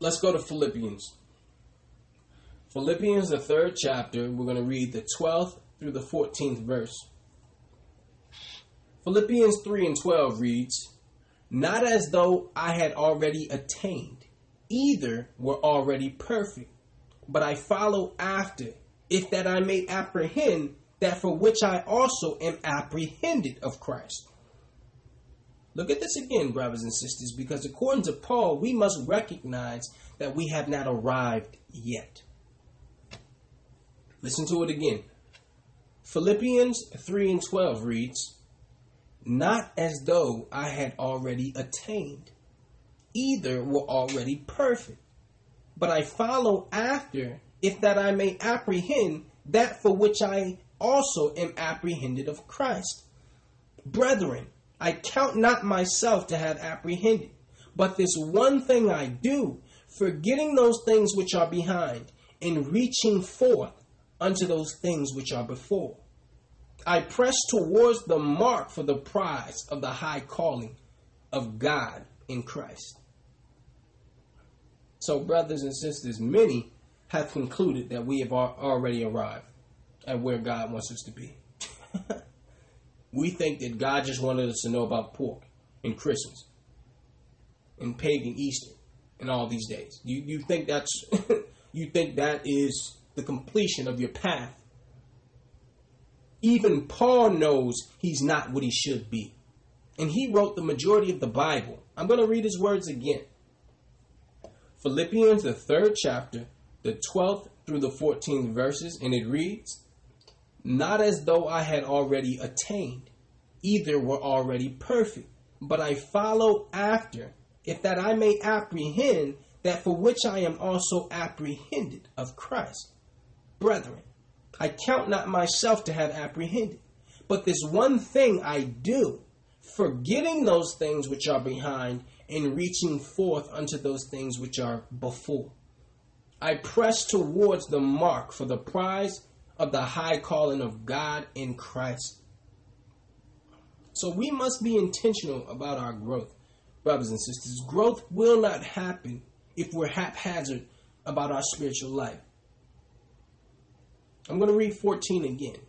Let's go to Philippians. Philippians, the third chapter, we're going to read the 12th through the 14th verse. Philippians 3 and 12 reads, Not as though I had already attained, either were already perfect, but I follow after, if that I may apprehend that for which I also am apprehended of Christ. Look at this again, brothers and sisters, because according to Paul, we must recognize that we have not arrived yet. Listen to it again. Philippians 3 and 12 reads, Not as though I had already attained, either were already perfect, but I follow after, if that I may apprehend that for which I also am apprehended of Christ. Brethren, I count not myself to have apprehended, but this one thing I do, forgetting those things which are behind, and reaching forth unto those things which are before. I press towards the mark for the prize of the high calling of God in Christ. So, brothers and sisters, many have concluded that we have already arrived at where God wants us to be. we think that God just wanted us to know about pork and Christmas and pagan Easter and all these days. You you think that's you think that is the completion of your path even Paul knows he's not what he should be. And he wrote the majority of the Bible. I'm going to read his words again. Philippians, the third chapter, the 12th through the 14th verses, and it reads Not as though I had already attained, either were already perfect, but I follow after, if that I may apprehend that for which I am also apprehended of Christ. Brethren, I count not myself to have apprehended. But this one thing I do, forgetting those things which are behind and reaching forth unto those things which are before. I press towards the mark for the prize of the high calling of God in Christ. So we must be intentional about our growth, brothers and sisters. Growth will not happen if we're haphazard about our spiritual life. I'm going to read 14 again.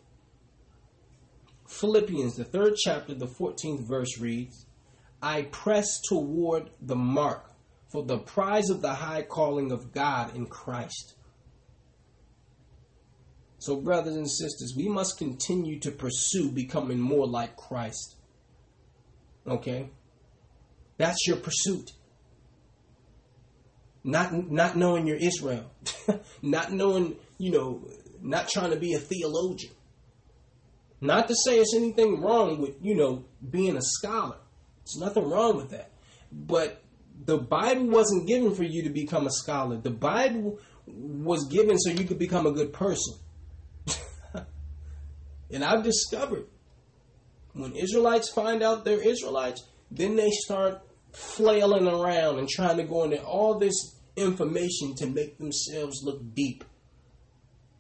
Philippians, the third chapter, the 14th verse reads, I press toward the mark for the prize of the high calling of God in Christ. So, brothers and sisters, we must continue to pursue becoming more like Christ. Okay? That's your pursuit. Not, not knowing your Israel. not knowing, you know, not trying to be a theologian. Not to say it's anything wrong with, you know, being a scholar. There's nothing wrong with that. But the Bible wasn't given for you to become a scholar. The Bible was given so you could become a good person. and I've discovered when Israelites find out they're Israelites, then they start flailing around and trying to go into all this information to make themselves look deep.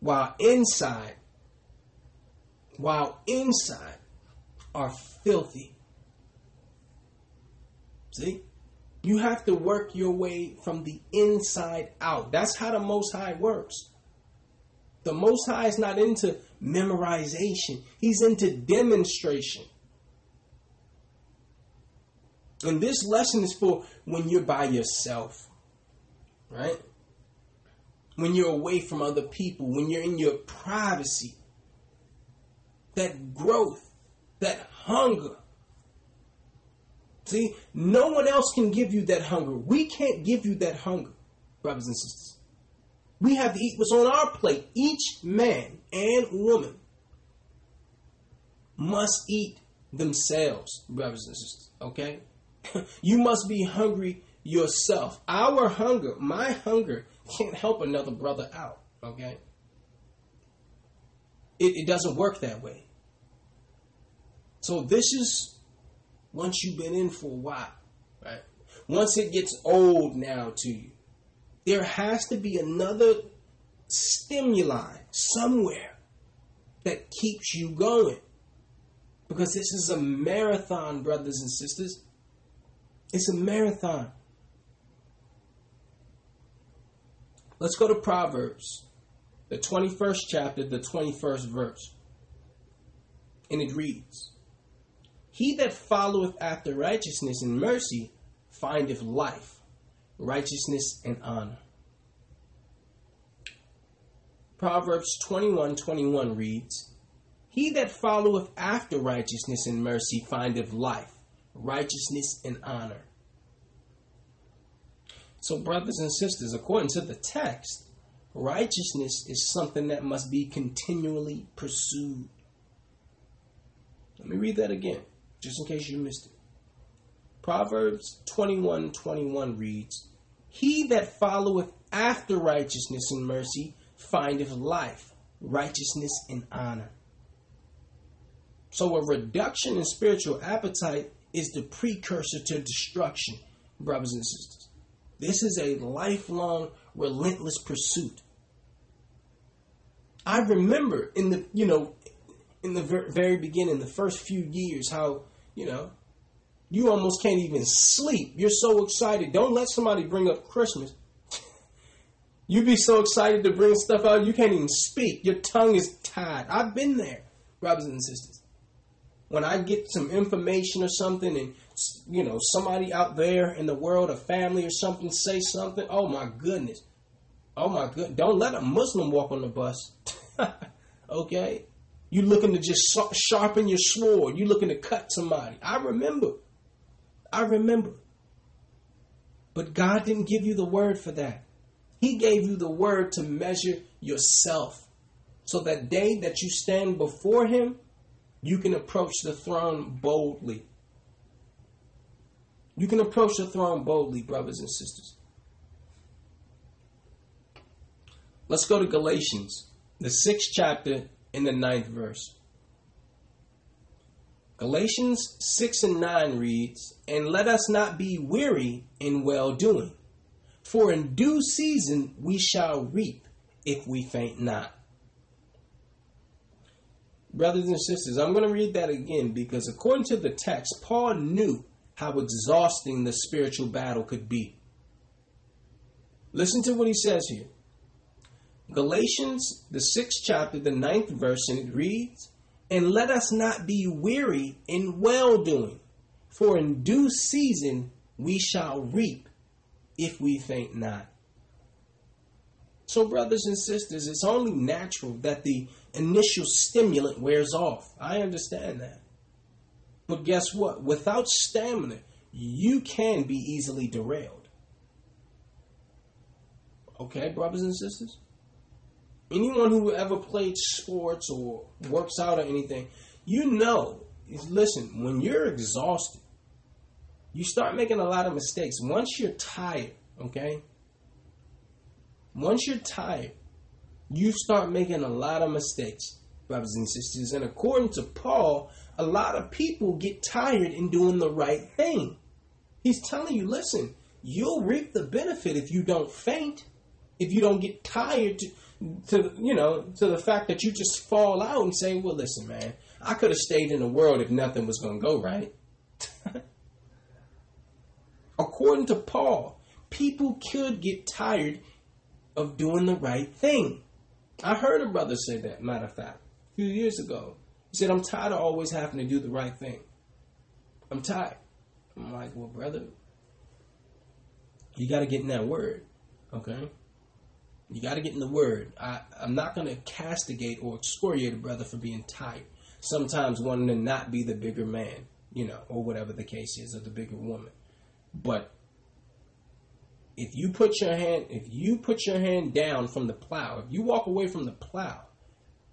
While inside, while inside are filthy. See? You have to work your way from the inside out. That's how the Most High works. The Most High is not into memorization, He's into demonstration. And this lesson is for when you're by yourself, right? When you're away from other people, when you're in your privacy. That growth, that hunger See, no one else can give you that hunger. We can't give you that hunger, brothers and sisters. We have to eat what's on our plate. Each man and woman must eat themselves, brothers and sisters. Okay? you must be hungry yourself. Our hunger, my hunger, can't help another brother out. Okay? It, it doesn't work that way. So this is once you've been in for a while, right? Once it gets old now to you, there has to be another stimuli somewhere that keeps you going. Because this is a marathon, brothers and sisters. It's a marathon. Let's go to Proverbs, the 21st chapter, the 21st verse. And it reads he that followeth after righteousness and mercy findeth life, righteousness, and honor. Proverbs 21 21 reads, He that followeth after righteousness and mercy findeth life, righteousness, and honor. So, brothers and sisters, according to the text, righteousness is something that must be continually pursued. Let me read that again just in case you missed it. Proverbs 21 21 reads, He that followeth after righteousness and mercy findeth life, righteousness, and honor. So, a reduction in spiritual appetite is the precursor to destruction, brothers and sisters. This is a lifelong, relentless pursuit. I remember in the, you know, in the very beginning, the first few years, how you know, you almost can't even sleep. You're so excited. Don't let somebody bring up Christmas. You'd be so excited to bring stuff out, you can't even speak. Your tongue is tied. I've been there, brothers and sisters. When I get some information or something, and you know, somebody out there in the world, a family or something, say something, oh my goodness. Oh my good. Don't let a Muslim walk on the bus. okay? You looking to just sharpen your sword. You looking to cut somebody. I remember. I remember. But God didn't give you the word for that. He gave you the word to measure yourself. So that day that you stand before Him, you can approach the throne boldly. You can approach the throne boldly, brothers and sisters. Let's go to Galatians, the sixth chapter, in the ninth verse. Galatians 6 and 9 reads, And let us not be weary in well doing, for in due season we shall reap if we faint not. Brothers and sisters, I'm going to read that again because according to the text, Paul knew how exhausting the spiritual battle could be. Listen to what he says here. Galatians, the sixth chapter, the ninth verse, and it reads, And let us not be weary in well doing, for in due season we shall reap if we faint not. So, brothers and sisters, it's only natural that the initial stimulant wears off. I understand that. But guess what? Without stamina, you can be easily derailed. Okay, brothers and sisters? anyone who ever played sports or works out or anything, you know, listen, when you're exhausted, you start making a lot of mistakes. Once you're tired, okay? Once you're tired, you start making a lot of mistakes, brothers and sisters. And according to Paul, a lot of people get tired in doing the right thing. He's telling you, listen, you'll reap the benefit if you don't faint, if you don't get tired to, to you know, to the fact that you just fall out and say, well, listen, man, I could have stayed in the world if nothing was going to go right. According to Paul, people could get tired of doing the right thing. I heard a brother say that, matter of fact, a few years ago. He said, I'm tired of always having to do the right thing. I'm tired. I'm like, well, brother, you got to get in that word, okay? You got to get in the word. I, I'm not going to castigate or excoriate a brother for being tired. Sometimes wanting to not be the bigger man, you know, or whatever the case is, or the bigger woman. But if you put your hand, if you put your hand down from the plow, if you walk away from the plow,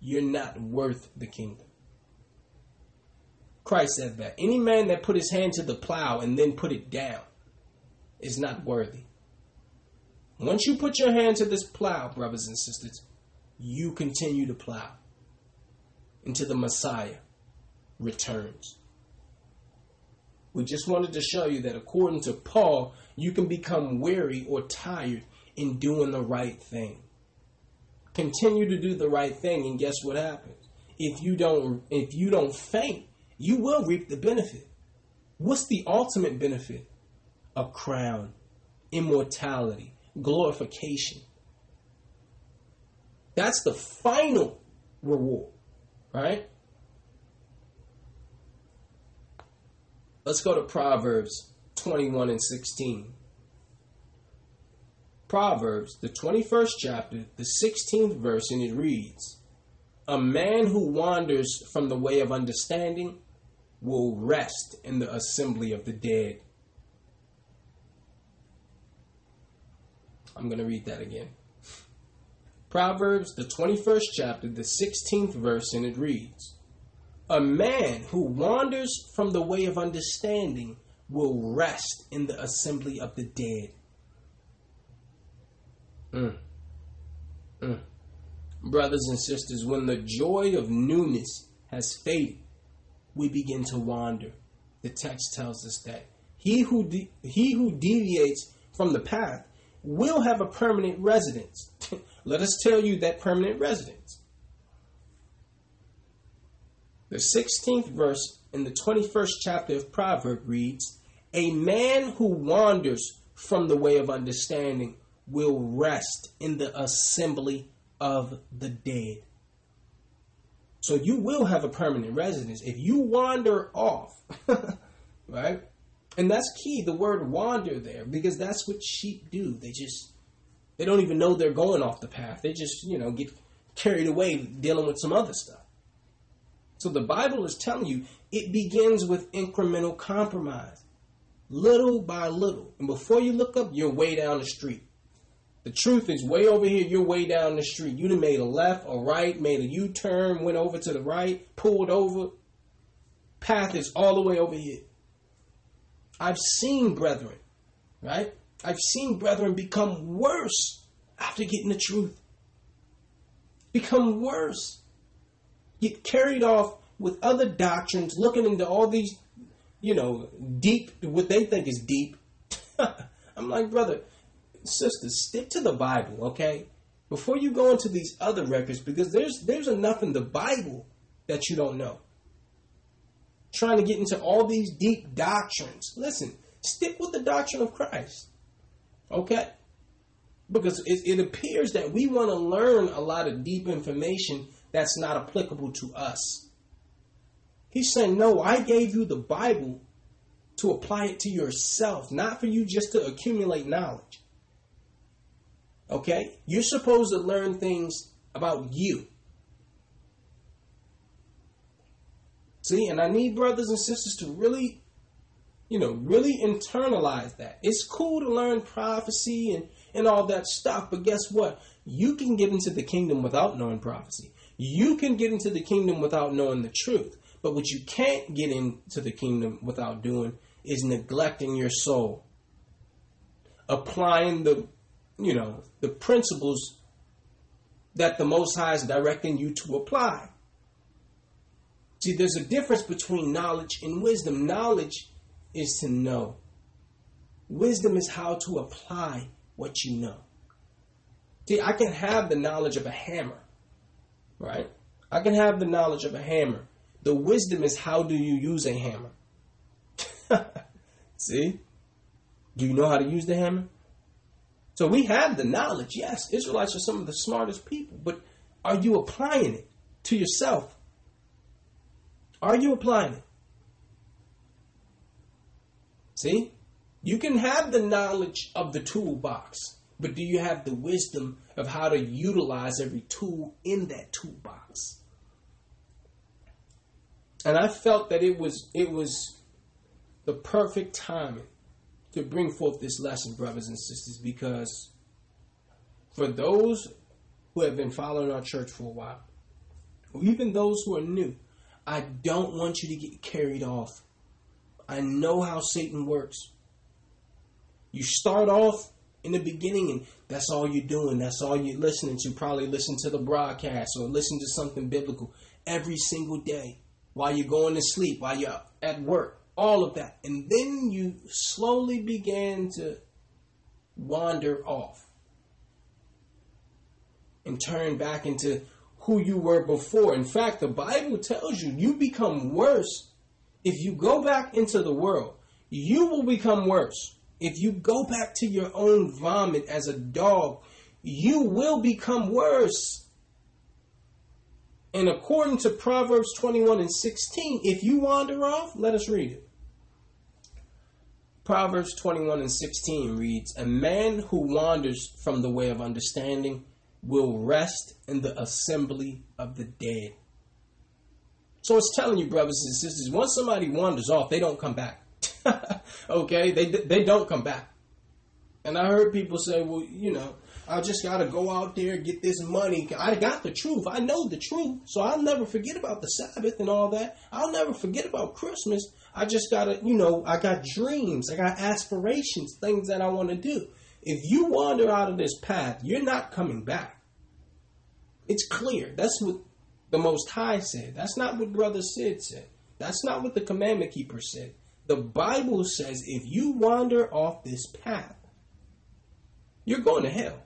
you're not worth the kingdom. Christ said that. Any man that put his hand to the plow and then put it down is not worthy. Once you put your hand to this plow, brothers and sisters, you continue to plow until the Messiah returns. We just wanted to show you that according to Paul, you can become weary or tired in doing the right thing. Continue to do the right thing and guess what happens? If you don't if you don't faint, you will reap the benefit. What's the ultimate benefit? A crown, immortality, glorification. That's the final reward, right? Let's go to Proverbs 21 and 16. Proverbs, the 21st chapter, the 16th verse, and it reads A man who wanders from the way of understanding will rest in the assembly of the dead. I'm going to read that again. Proverbs, the 21st chapter, the 16th verse, and it reads A man who wanders from the way of understanding will rest in the assembly of the dead. Mm. Mm. Brothers and sisters, when the joy of newness has faded, we begin to wander. The text tells us that he who de- he who deviates from the path will have a permanent residence. Let us tell you that permanent residence. The 16th verse in the 21st chapter of Proverbs reads, A man who wanders from the way of understanding will rest in the assembly of the dead. So you will have a permanent residence. If you wander off, right? And that's key, the word wander there, because that's what sheep do. They just, they don't even know they're going off the path. They just, you know, get carried away dealing with some other stuff. So the Bible is telling you it begins with incremental compromise, little by little. And before you look up, you're way down the street. The truth is, way over here, you're way down the street. You'd have made a left, a right, made a U turn, went over to the right, pulled over. Path is all the way over here. I've seen brethren, right? I've seen brethren become worse after getting the truth. Become worse. Get carried off with other doctrines, looking into all these, you know, deep, what they think is deep. I'm like, brother, sisters, stick to the Bible, okay? Before you go into these other records, because there's there's enough in the Bible that you don't know. Trying to get into all these deep doctrines. Listen, stick with the doctrine of Christ. Okay? Because it, it appears that we want to learn a lot of deep information that's not applicable to us. He's saying, No, I gave you the Bible to apply it to yourself, not for you just to accumulate knowledge. Okay? You're supposed to learn things about you. See, and I need brothers and sisters to really, you know, really internalize that. It's cool to learn prophecy and, and all that stuff, but guess what? You can get into the kingdom without knowing prophecy. You can get into the kingdom without knowing the truth. But what you can't get into the kingdom without doing is neglecting your soul. Applying the you know, the principles that the Most High is directing you to apply. See, there's a difference between knowledge and wisdom. Knowledge is to know. Wisdom is how to apply what you know. See, I can have the knowledge of a hammer, right? I can have the knowledge of a hammer. The wisdom is how do you use a hammer? See? Do you know how to use the hammer? So we have the knowledge. Yes, Israelites are some of the smartest people, but are you applying it to yourself? Are you applying it? See? You can have the knowledge of the toolbox, but do you have the wisdom of how to utilize every tool in that toolbox? And I felt that it was it was the perfect timing to bring forth this lesson, brothers and sisters, because for those who have been following our church for a while, or even those who are new, I don't want you to get carried off. I know how Satan works. You start off in the beginning and that's all you're doing. That's all you're listening to. Probably listen to the broadcast or listen to something biblical every single day while you're going to sleep, while you're at work all of that. And then you slowly began to wander off and turn back into who you were before. In fact, the Bible tells you you become worse if you go back into the world. You will become worse. If you go back to your own vomit as a dog, you will become worse. And according to Proverbs 21 and 16, if you wander off, let us read it. Proverbs 21 and 16 reads, A man who wanders from the way of understanding will rest in the assembly of the dead. So it's telling you, brothers and sisters, once somebody wanders off, they don't come back. okay? They, they don't come back. And I heard people say, well, you know, I just got to go out there get this money. I got the truth. I know the truth. So I'll never forget about the Sabbath and all that. I'll never forget about Christmas. I just got to, you know, I got dreams. I got aspirations, things that I want to do. If you wander out of this path, you're not coming back. It's clear. That's what the Most High said. That's not what Brother Sid said. That's not what the commandment keeper said. The Bible says if you wander off this path, you're going to hell.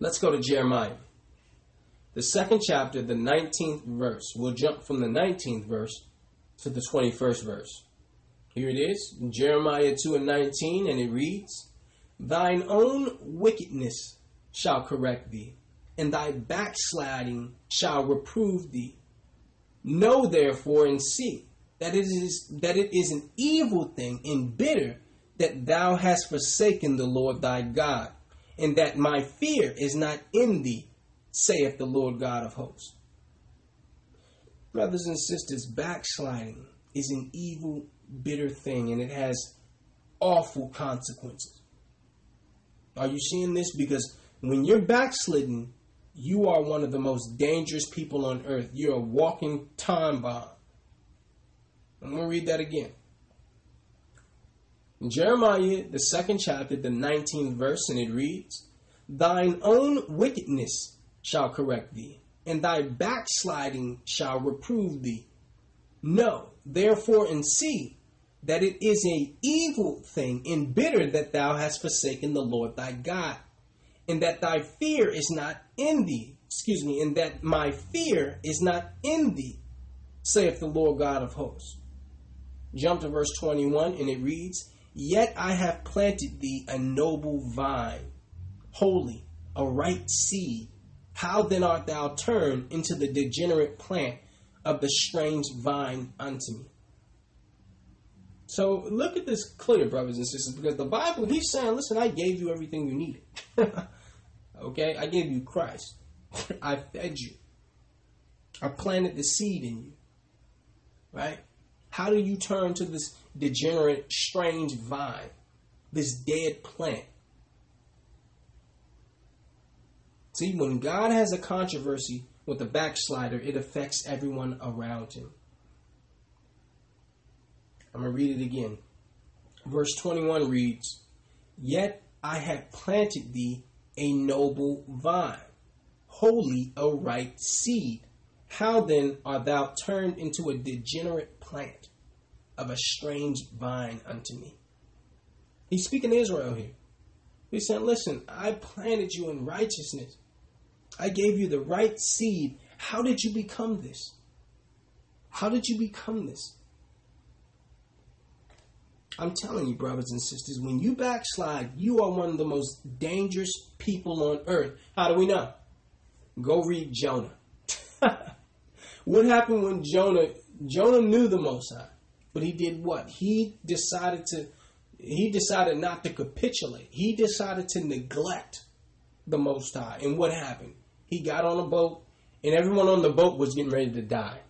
Let's go to Jeremiah. The second chapter, the 19th verse. We'll jump from the 19th verse to the 21st verse. Here it is, Jeremiah 2 and 19, and it reads, Thine own wickedness shall correct thee, and thy backsliding shall reprove thee. Know therefore and see that it is that it is an evil thing and bitter that thou hast forsaken the Lord thy God and that my fear is not in thee, saith the Lord God of hosts. Brothers and sisters, backsliding is an evil, bitter thing, and it has awful consequences. Are you seeing this? Because when you're backslidden, you are one of the most dangerous people on earth. You're a walking time bomb. I'm going to read that again. In Jeremiah, the second chapter, the 19th verse, and it reads, Thine own wickedness shall correct thee, and thy backsliding shall reprove thee. Know, therefore, and see that it is a evil thing and bitter that thou hast forsaken the Lord thy God, and that thy fear is not in thee. Excuse me, and that my fear is not in thee, saith the Lord God of hosts. Jump to verse 21, and it reads, Yet I have planted thee a noble vine, holy, a right seed. How then art thou turned into the degenerate plant of the strange vine unto me? So look at this clear, brothers and sisters, because the Bible, he's saying, listen, I gave you everything you needed. okay? I gave you Christ. I fed you. I planted the seed in you. Right? How do you turn to this degenerate, strange vine, this dead plant. See, when God has a controversy with a backslider, it affects everyone around him. I'm going to read it again. Verse 21 reads, Yet I have planted thee a noble vine, wholly a right seed. How then art thou turned into a degenerate plant of a strange vine unto me? He's speaking to Israel here. He said, Listen, I planted you in righteousness. I gave you the right seed. How did you become this? How did you become this? I'm telling you, brothers and sisters, when you backslide, you are one of the most dangerous people on earth. How do we know? Go read Jonah. what happened when Jonah Jonah knew the Most High, but he did what? He decided to he decided not to capitulate. He decided to neglect the Most High. And what happened? He got on a boat, and everyone on the boat was getting ready to die.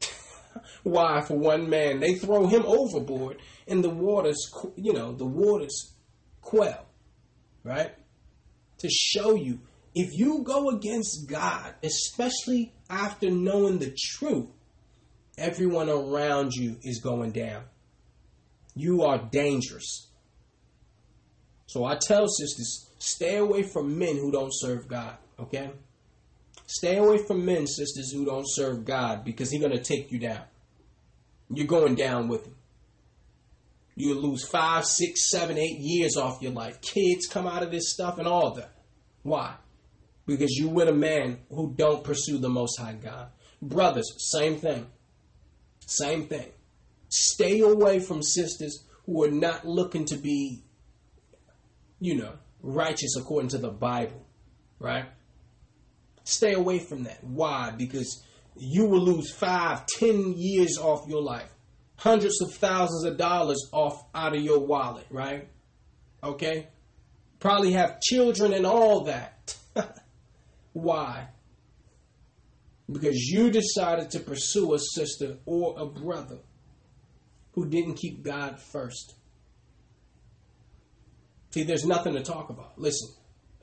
Why? For one man, they throw him overboard, and the waters, you know, the waters quell, right? To show you, if you go against God, especially after knowing the truth, everyone around you is going down. You are dangerous. So I tell sisters, stay away from men who don't serve God, okay? Stay away from men, sisters, who don't serve God because he's going to take you down. You're going down with him. You lose five, six, seven, eight years off your life. Kids come out of this stuff and all that. Why? Because you with a man who don't pursue the Most High God. Brothers, same thing. Same thing. Stay away from sisters who are not looking to be, you know, righteous according to the Bible, right? Stay away from that. Why? Because you will lose five, ten years off your life, hundreds of thousands of dollars off out of your wallet, right? Okay? Probably have children and all that. Why? Because you decided to pursue a sister or a brother who didn't keep God first. See, there's nothing to talk about. Listen,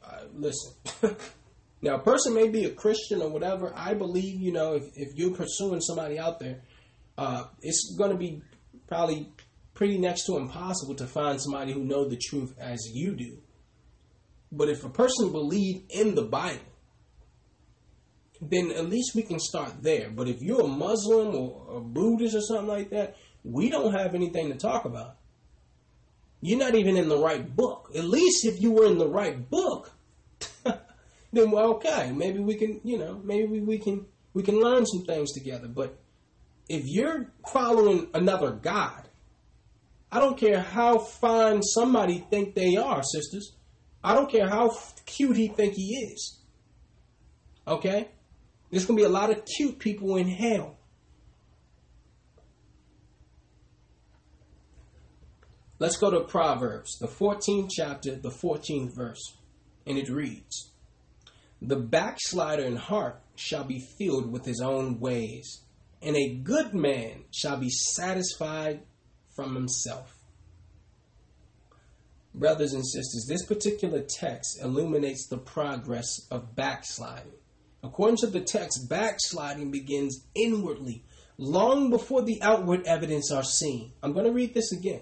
uh, listen. now, a person may be a Christian or whatever. I believe, you know, if, if you're pursuing somebody out there, uh, it's going to be probably pretty next to impossible to find somebody who know the truth as you do. But if a person believe in the Bible, then at least we can start there. But if you're a Muslim or a Buddhist or something like that, we don't have anything to talk about. You're not even in the right book. At least if you were in the right book, then well, okay, maybe we can, you know, maybe we can we can learn some things together. But if you're following another God, I don't care how fine somebody think they are, sisters. I don't care how cute he think he is. Okay? There's gonna be a lot of cute people in hell. Let's go to Proverbs, the 14th chapter, the 14th verse. And it reads The backslider in heart shall be filled with his own ways, and a good man shall be satisfied from himself. Brothers and sisters, this particular text illuminates the progress of backsliding. According to the text, backsliding begins inwardly, long before the outward evidence are seen. I'm going to read this again.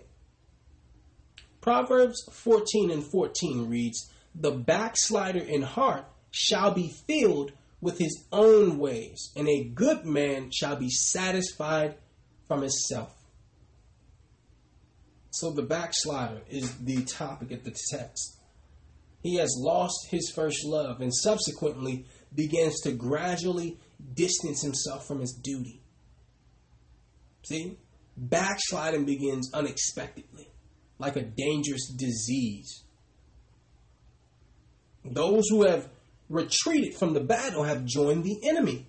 Proverbs 14 and 14 reads, The backslider in heart shall be filled with his own ways, and a good man shall be satisfied from himself. So the backslider is the topic of the text. He has lost his first love and subsequently begins to gradually distance himself from his duty. See? Backsliding begins unexpectedly like a dangerous disease. Those who have retreated from the battle have joined the enemy.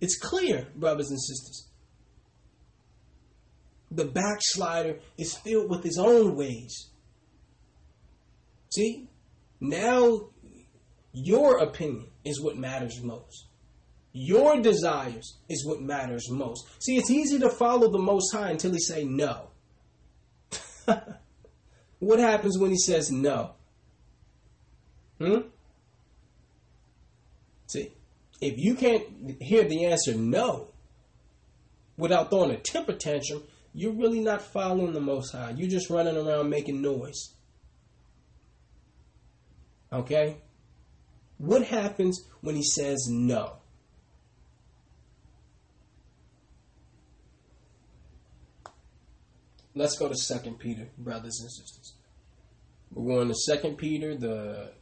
It's clear, brothers and sisters. The backslider is filled with his own ways. See? Now, your opinion is what matters most. Your desires is what matters most. See, it's easy to follow the Most High until he say no. What happens when he says no? Hmm? See, if you can't hear the answer no without throwing a temper tantrum, you're really not following the Most High. You're just running around making noise. Okay? What happens when he says no? Let's go to Second Peter, brothers and sisters. We're going to Second Peter, the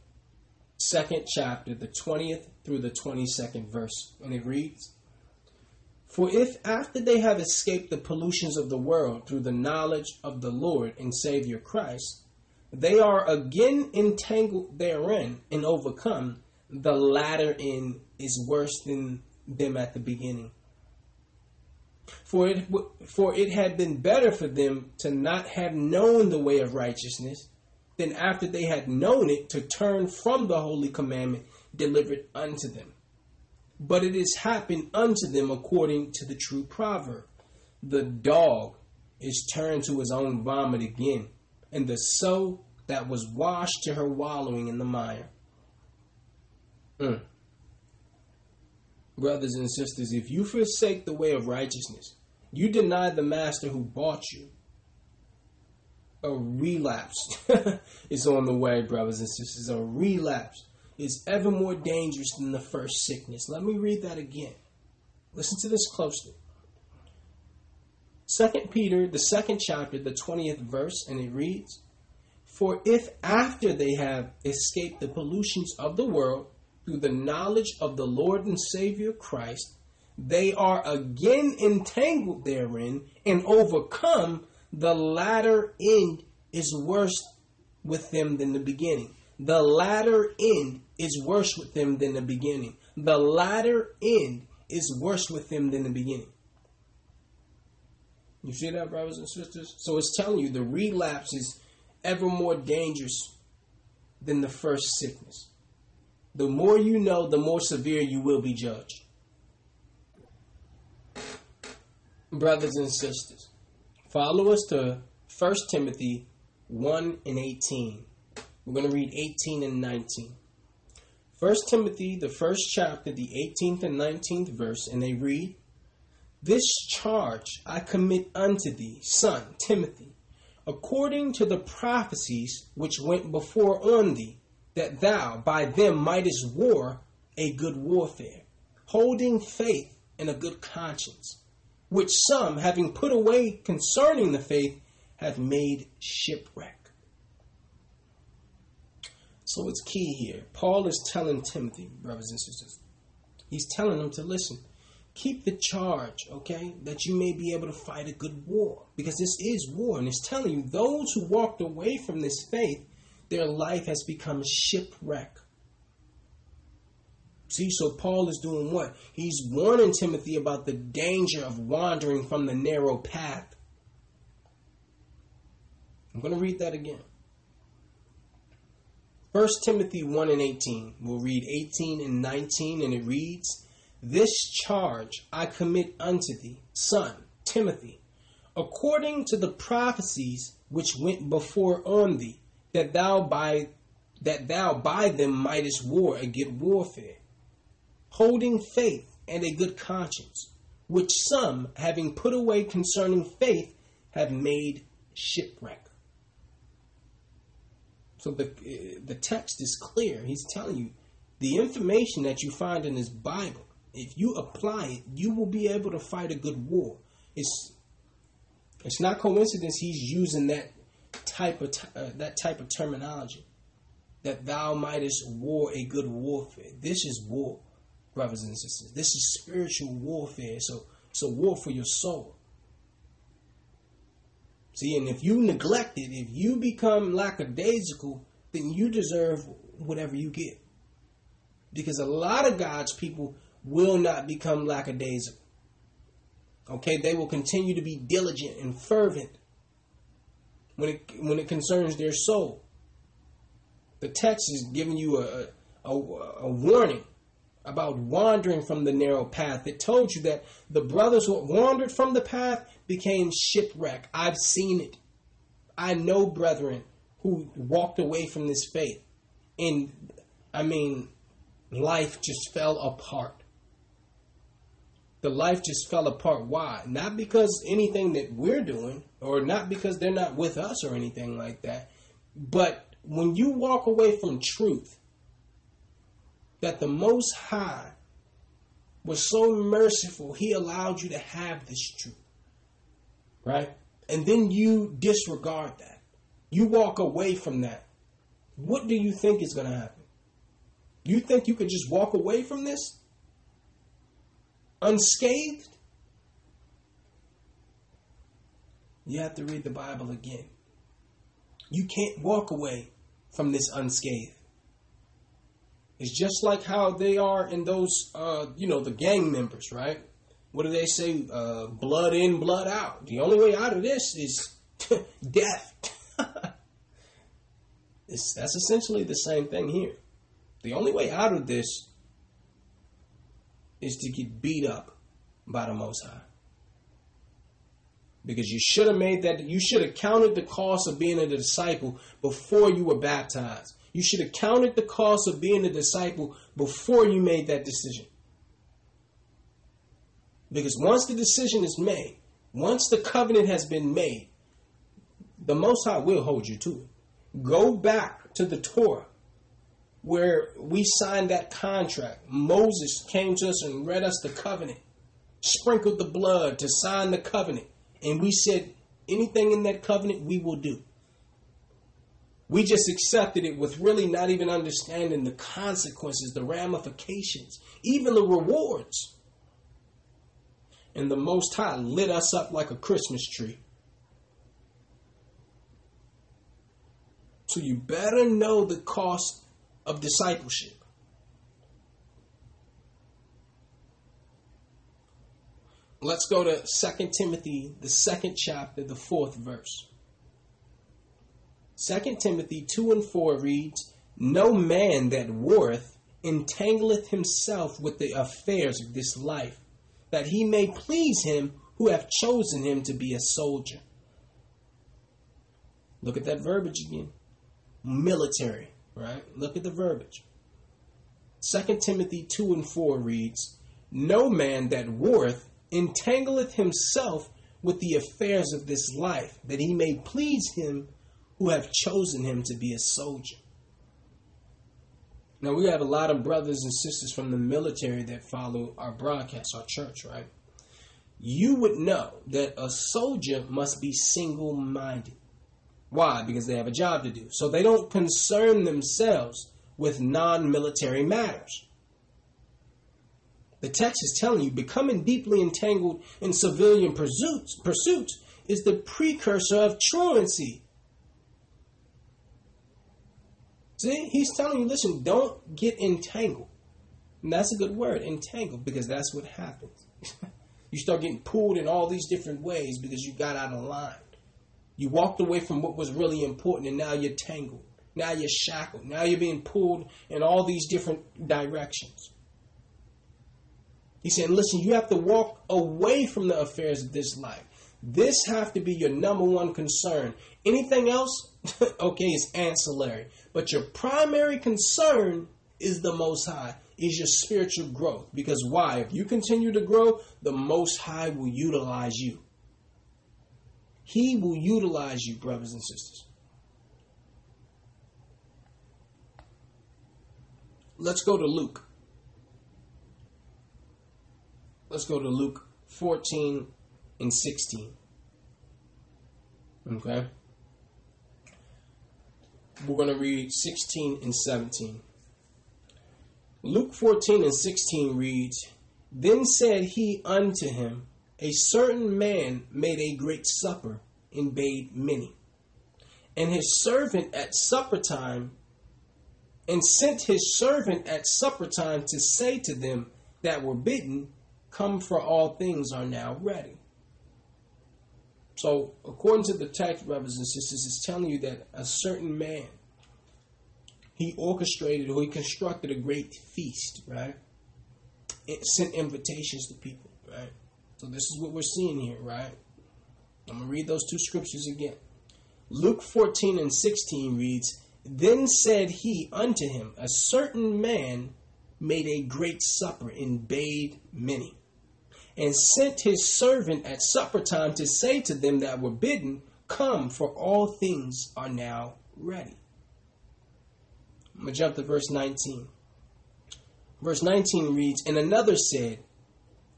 second chapter, the twentieth through the twenty-second verse, and it reads. For if after they have escaped the pollutions of the world through the knowledge of the Lord and Savior Christ, they are again entangled therein and overcome, the latter end is worse than them at the beginning. For it, for it had been better for them to not have known the way of righteousness than after they had known it to turn from the holy commandment delivered unto them. But it is happened unto them according to the true proverb The dog is turned to his own vomit again, and the sow that was washed to her wallowing in the mire. Mm. Brothers and sisters, if you forsake the way of righteousness, you deny the master who bought you. A relapse is on the way, brothers and sisters. A relapse is ever more dangerous than the first sickness. Let me read that again. Listen to this closely. Second Peter, the second chapter, the 20th verse, and it reads, For if after they have escaped the pollutions of the world through the knowledge of the Lord and Savior Christ, they are again entangled therein and overcome, the latter end is worse with them than the beginning. The latter end is worse with them than the beginning. The latter end is worse with them than the beginning. You see that, brothers and sisters? So it's telling you the relapse is ever more dangerous than the first sickness. The more you know, the more severe you will be judged. Brothers and sisters, follow us to 1 Timothy 1 and 18. We're going to read 18 and 19. 1 Timothy, the first chapter, the 18th and 19th verse, and they read, This charge I commit unto thee, son Timothy, according to the prophecies which went before on thee, that thou by them mightest war a good warfare, holding faith and a good conscience, which some, having put away concerning the faith, have made shipwreck. So it's key here. Paul is telling Timothy, brothers and sisters, he's telling them to listen. Keep the charge, okay, that you may be able to fight a good war. Because this is war. And it's telling you, those who walked away from this faith, their life has become shipwreck. See, so Paul is doing what? He's warning Timothy about the danger of wandering from the narrow path. I'm going to read that again. 1 Timothy 1 and 18. We'll read 18 and 19, and it reads, This charge I commit unto thee, son Timothy, according to the prophecies which went before on thee, that thou by that thou by them mightest war a good warfare, holding faith and a good conscience, which some, having put away concerning faith, have made shipwreck. So the the text is clear. He's telling you the information that you find in this Bible. If you apply it, you will be able to fight a good war. It's it's not coincidence he's using that type of uh, that type of terminology. That thou mightest war a good warfare. This is war, brothers and sisters. This is spiritual warfare. So so war for your soul. See, and if you neglect it, if you become lackadaisical, then you deserve whatever you get. Because a lot of God's people will not become lackadaisical. Okay, they will continue to be diligent and fervent when it when it concerns their soul. The text is giving you a, a, a warning about wandering from the narrow path. It told you that the brothers who wandered from the path became shipwreck. I've seen it. I know brethren who walked away from this faith. And I mean, life just fell apart. The life just fell apart. Why? Not because anything that we're doing, or not because they're not with us or anything like that, but when you walk away from truth, that the Most High was so merciful, He allowed you to have this truth. Right? and then you disregard that, you walk away from that, what do you think is going to happen? You think you could just walk away from this unscathed? You have to read the Bible again. You can't walk away from this unscathed. It's just like how they are in those, uh, you know, the gang members, right? What do they say? Uh, blood in, blood out. The only way out of this is death. it's, that's essentially the same thing here. The only way out of this is to get beat up by the Most High. Because you should have made that, you should have counted the cost of being a disciple before you were baptized. You should have counted the cost of being a disciple before you made that decision. Because once the decision is made, once the covenant has been made, the Most High will hold you to it. Go back to the Torah where we signed that contract. Moses came to us and read us the covenant, sprinkled the blood to sign the covenant. And we said, anything in that covenant we will do. We just accepted it with really not even understanding the consequences, the ramifications, even the rewards. And the Most High lit us up like a Christmas tree. So you better know the cost of discipleship. Let's go to 2 Timothy, the second chapter, the fourth verse. 2 Timothy 2 and 4 reads, No man that warreth entangleth himself with the affairs of this life, that he may please him who hath chosen him to be a soldier. Look at that verbiage again. Military, right? Look at the verbiage. 2 Timothy 2 and 4 reads, No man that warreth entangleth himself with the affairs of this life, that he may please him who have chosen him to be a soldier. Now, we have a lot of brothers and sisters from the military that follow our broadcast, our church, right? You would know that a soldier must be single minded. Why? Because they have a job to do. So they don't concern themselves with non military matters. The text is telling you becoming deeply entangled in civilian pursuits, pursuits is the precursor of truancy See, he's telling you, listen, don't get entangled. And that's a good word, entangled, because that's what happens. you start getting pulled in all these different ways because you got out of line. You walked away from what was really important and now you're tangled. Now you're shackled. Now you're being pulled in all these different directions. He said, listen, you have to walk away from the affairs of this life. This have to be your number one concern. Anything else, okay, is ancillary. But your primary concern is the Most High, is your spiritual growth. Because why? If you continue to grow, the Most High will utilize you. He will utilize you, brothers and sisters. Let's go to Luke. Let's go to Luke 14 and 16. Okay? we're going to read 16 and 17. Luke 14 and 16 reads, Then said he unto him, A certain man made a great supper and bade many. And his servant at supper time, and sent his servant at supper time to say to them that were bidden, Come, for all things are now ready. So, according to the text, brothers and sisters, it's telling you that a certain man, he orchestrated or he constructed a great feast, right? It sent invitations to people? So this is what we're seeing here, right? I'm going to read those two scriptures again. Luke 14 and 16 reads, Then said he unto him, A certain man made a great supper and bade many and sent his servant at supper time to say to them that were bidden, Come, for all things are now ready. I'm going to jump to verse 19. Verse 19 reads, And another said,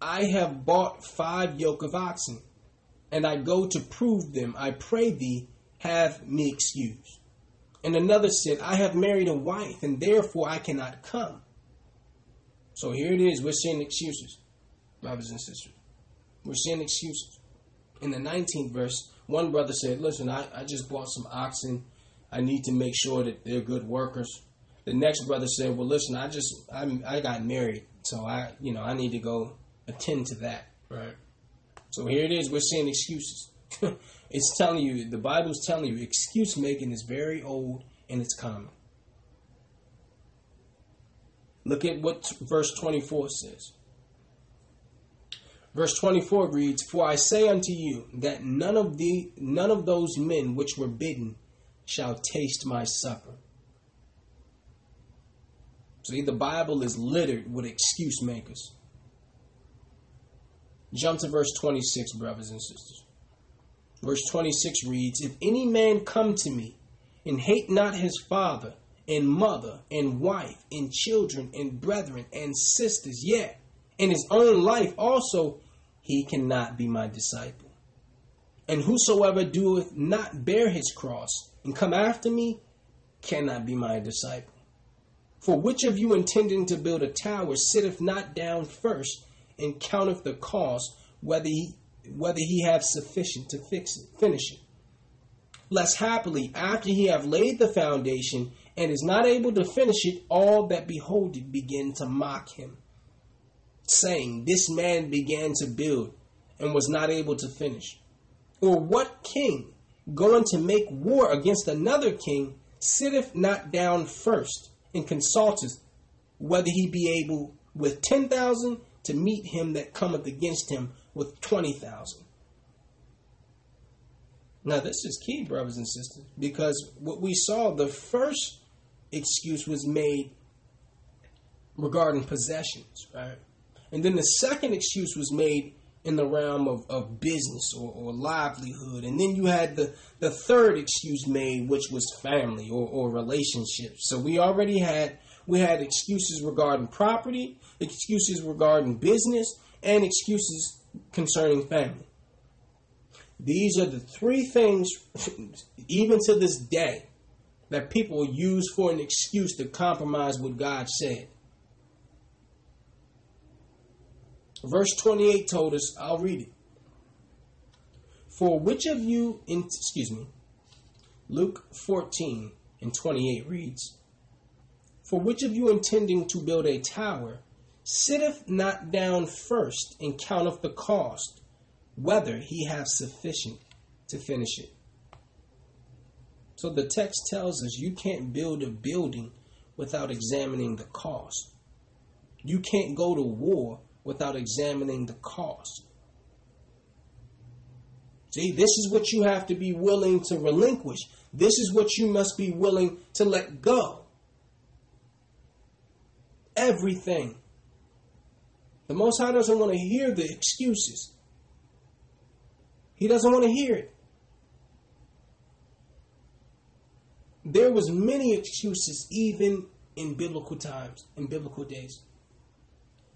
I have bought five yoke of oxen, and I go to prove them, I pray thee, have me excused. And another said, I have married a wife, and therefore I cannot come. So here it is. We're seeing excuses, brothers and sisters. We're seeing excuses. In the 19th verse, one brother said, Listen, I, I just bought some oxen. I need to make sure that they're good workers. The next brother said, Well, listen, I just I, I got married, so I you know I need to go attend to that. Right. So here it is. We're seeing excuses. it's telling you the Bible's telling you excuse making is very old and it's common. Look at what verse 24 says. Verse 24 reads, For I say unto you that none of the none of those men which were bidden shall taste my supper. See, the Bible is littered with excuse makers. Jump to verse 26, brothers and sisters. Verse 26 reads, If any man come to me and hate not his father and mother and wife and children and brethren and sisters, yet in his own life also, he cannot be my disciple. And whosoever doeth not bear his cross and come after me cannot be my disciple. For which of you intending to build a tower sitteth not down first and counteth the cost, whether he whether he have sufficient to fix it, finish it? Lest happily, after he have laid the foundation and is not able to finish it, all that behold it begin to mock him, saying, This man began to build and was not able to finish. Or what king, going to make war against another king, sitteth not down first and consulteth whether he be able with ten thousand to meet him that cometh against him with twenty thousand? Now, this is key, brothers and sisters, because what we saw, the first excuse was made regarding possessions, right? And then the second excuse was made in the realm of, of business or, or livelihood. And then you had the, the third excuse made, which was family or, or relationships. So we already had we had excuses regarding property, excuses regarding business, and excuses concerning family. These are the three things, even to this day, that people use for an excuse to compromise what God said. Verse 28 told us, I'll read it. For which of you, in, excuse me, Luke 14 and 28 reads, For which of you intending to build a tower sitteth not down first and counteth the cost, whether he have sufficient to finish it? So the text tells us you can't build a building without examining the cost. You can't go to war without examining the cost. See, this is what you have to be willing to relinquish. This is what you must be willing to let go. Everything. The Most High doesn't want to hear the excuses. He doesn't want to hear it. There was many excuses even in biblical times, in biblical days.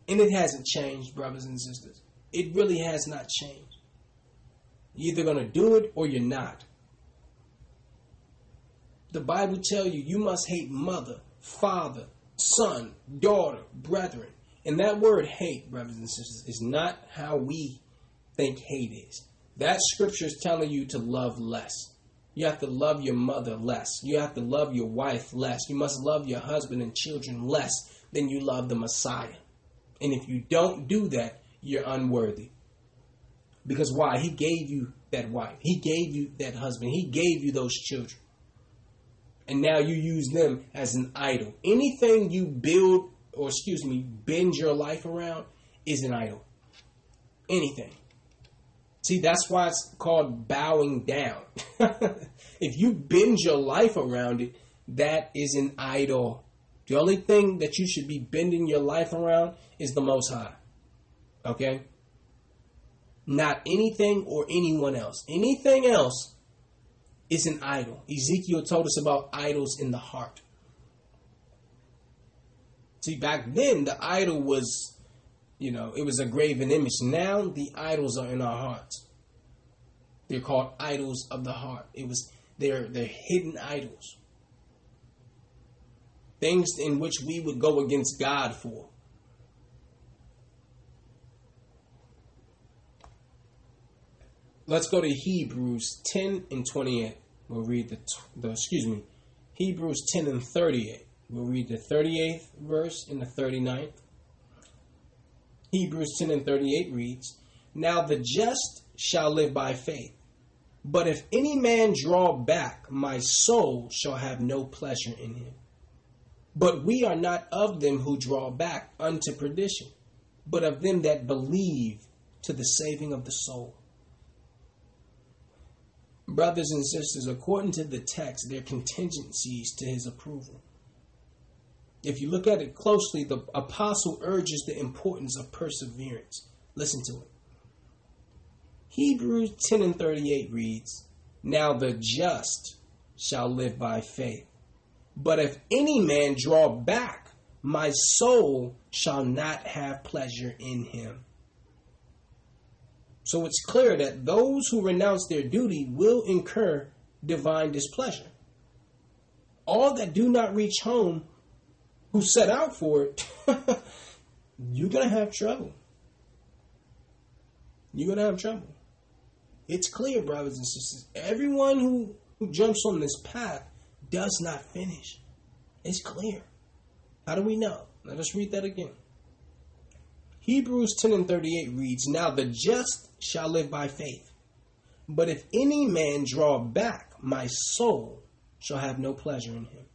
And it hasn't changed, brothers and sisters. It really has not changed. You're either going to do it or you're not. The Bible tells you you must hate mother, father, son, daughter, brethren. And that word hate, brothers and sisters, is not how we think hate is. That scripture is telling you to love less. You have to love your mother less. You have to love your wife less. You must love your husband and children less than you love the Messiah. And if you don't do that, you're unworthy. Because why? He gave you that wife. He gave you that husband. He gave you those children. And now you use them as an idol. Anything you build, or excuse me, bend your life around is an idol. Anything. See, that's why it's called bowing down. if you bend your life around it, that is an idol. The only thing that you should be bending your life around is the Most High. Okay? Not anything or anyone else. Anything else is an idol. Ezekiel told us about idols in the heart. See, back then, the idol was, you know, it was a graven image. Now, the idols are in our hearts. They're called idols of the heart. It was they're they're hidden idols. Things in which we would go against God for. Let's go to Hebrews 10 and 28. We'll read the, the excuse me, Hebrews 10 and 38. We'll read the 38th verse and the 39th. Hebrews 10 and 38 reads, Now the just shall live by faith. But if any man draw back, my soul shall have no pleasure in him. But we are not of them who draw back unto perdition, but of them that believe to the saving of the soul. Brothers and sisters, according to the text, there are contingencies to his approval. If you look at it closely, the apostle urges the importance of perseverance. Listen to it. Hebrews 10 and 38 reads, Now the just shall live by faith. But if any man draw back, my soul shall not have pleasure in him. So it's clear that those who renounce their duty will incur divine displeasure. All that do not reach home who set out for it, you're going to have trouble. You're going to have trouble. It's clear, brothers and sisters. Everyone who, who jumps on this path does not finish. It's clear. How do we know? Let us read that again. Hebrews 10 and 38 reads, Now the just shall live by faith. But if any man draw back, my soul shall have no pleasure in him.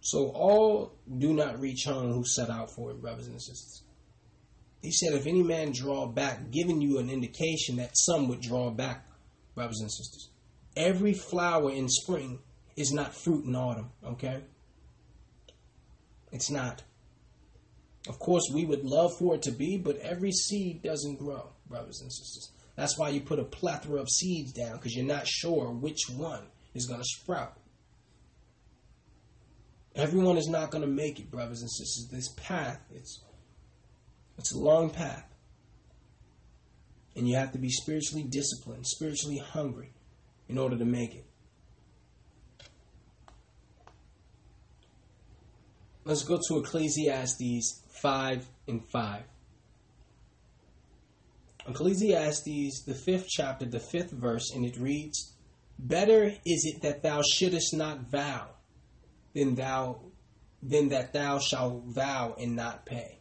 So all do not reach home who set out for it, brothers and sisters. He said, if any man draw back, giving you an indication that some would draw back, brothers and sisters. Every flower in spring is not fruit in autumn, okay? It's not. Of course, we would love for it to be, but every seed doesn't grow, brothers and sisters. That's why you put a plethora of seeds down, because you're not sure which one is going to sprout. Everyone is not going to make it, brothers and sisters. This path, it's it's a long path. And you have to be spiritually disciplined, spiritually hungry in order to make it. Let's go to Ecclesiastes 5 and 5. Ecclesiastes, the fifth chapter, the fifth verse, and it reads Better is it that thou shouldest not vow than thou than that thou shalt vow and not pay.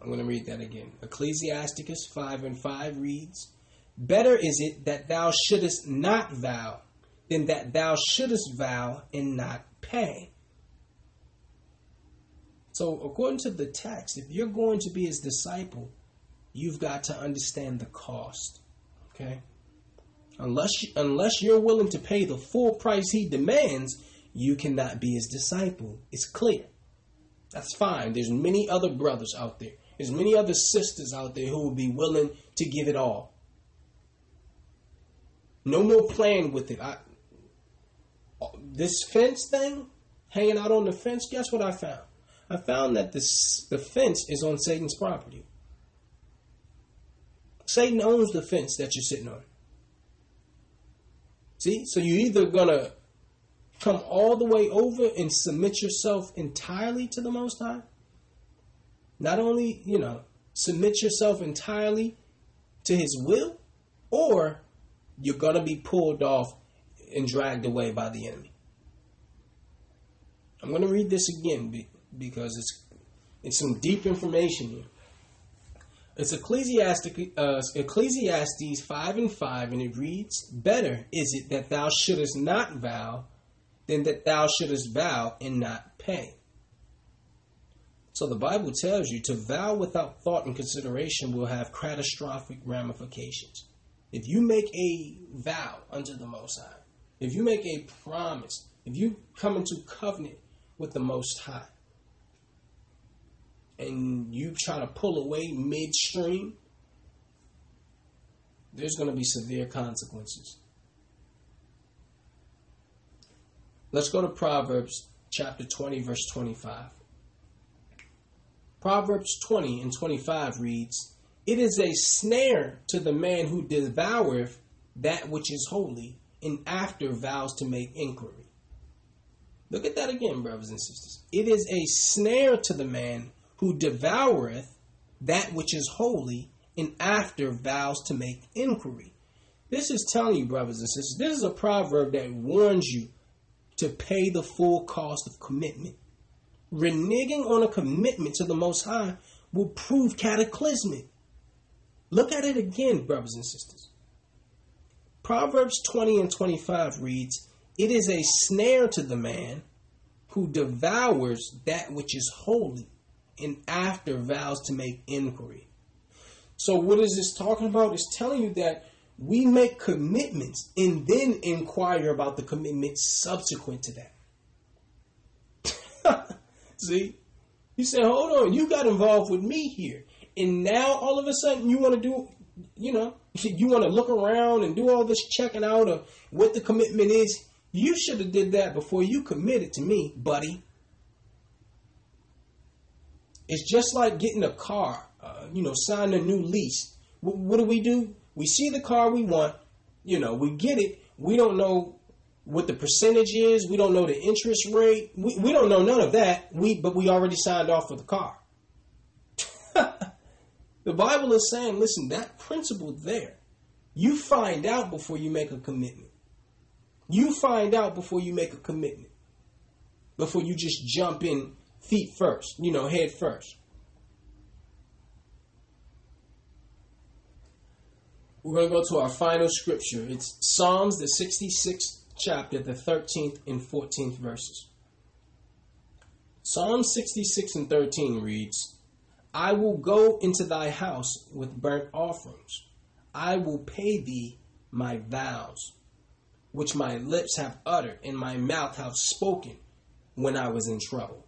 I'm going to read that again. Ecclesiasticus 5 and 5 reads, Better is it that thou shouldest not vow than that thou shouldest vow and not pay. So, according to the text, if you're going to be his disciple, you've got to understand the cost. Okay? Unless, unless you're willing to pay the full price he demands, you cannot be his disciple. It's clear. That's fine. There's many other brothers out there. There's many other sisters out there who will be willing to give it all. No more playing with it. I, this fence thing, hanging out on the fence, guess what I found? I found that this, the fence is on Satan's property. Satan owns the fence that you're sitting on. See? So you're either to come all the way over and submit yourself entirely to the Most High, not only, you know, submit yourself entirely to his will, or you're to be pulled off and dragged away by the enemy. I'm going to read this again because it's it's some deep information here. It's uh, Ecclesiastes 5 and 5, and it reads, Better is it that thou shouldest not vow than that thou shouldest vow and not pay. So the Bible tells you to vow without thought and consideration will have catastrophic ramifications. If you make a vow unto the Most High, if you make a promise, if you come into covenant with the Most High, and you try to pull away midstream, there's going to be severe consequences. Let's go to Proverbs chapter 20, verse 25. Proverbs 20 and 25 reads, It is a snare to the man who devoureth that which is holy, and after vows to make inquiry. Look at that again, brothers and sisters. It is a snare to the man who devoureth that which is holy, and after vows to make inquiry. This is telling you, brothers and sisters, this is a proverb that warns you to pay the full cost of commitment. Reneging on a commitment to the Most High will prove cataclysmic. Look at it again, brothers and sisters. Proverbs 20 and 25 reads, It is a snare to the man who devours that which is holy and after vows to make inquiry. So, what is this talking about? It's telling you that we make commitments and then inquire about the commitment subsequent to that. See? You say, hold on, you got involved with me here. And now all of a sudden you want to do, you know, you want to look around and do all this checking out of what the commitment is. You should have did that before you committed to me, buddy. It's just like getting a car, uh, you know, signing a new lease. W- what do we do? We see the car we want, you know, we get it. We don't know what the percentage is. We don't know the interest rate. We, we don't know none of that. We but we already signed off for the car. the Bible is saying, listen, that principle there, you find out before you make a commitment. You find out before you make a commitment. Before you just jump in feet first, you know, head first. We're going to go to our final scripture. It's Psalms, the 66th chapter, the 13th and 14th verses. Psalm 66 and 13 reads, I will go into thy house with burnt offerings. I will pay thee my vows, which my lips have uttered and my mouth have spoken when I was in trouble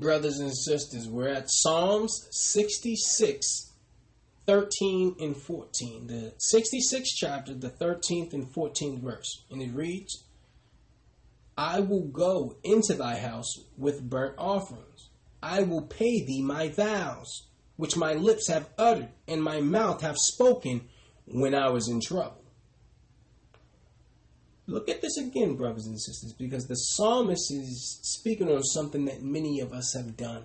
brothers and sisters. We're at Psalms 66, 13 and 14. The 66th chapter, the 13th and 14th verse. And it reads I will go into thy house with burnt offerings. I will pay thee my vows, which my lips have uttered and my mouth have spoken when I was in trouble. Look at this again, brothers and sisters, because the psalmist is speaking on something that many of us have done.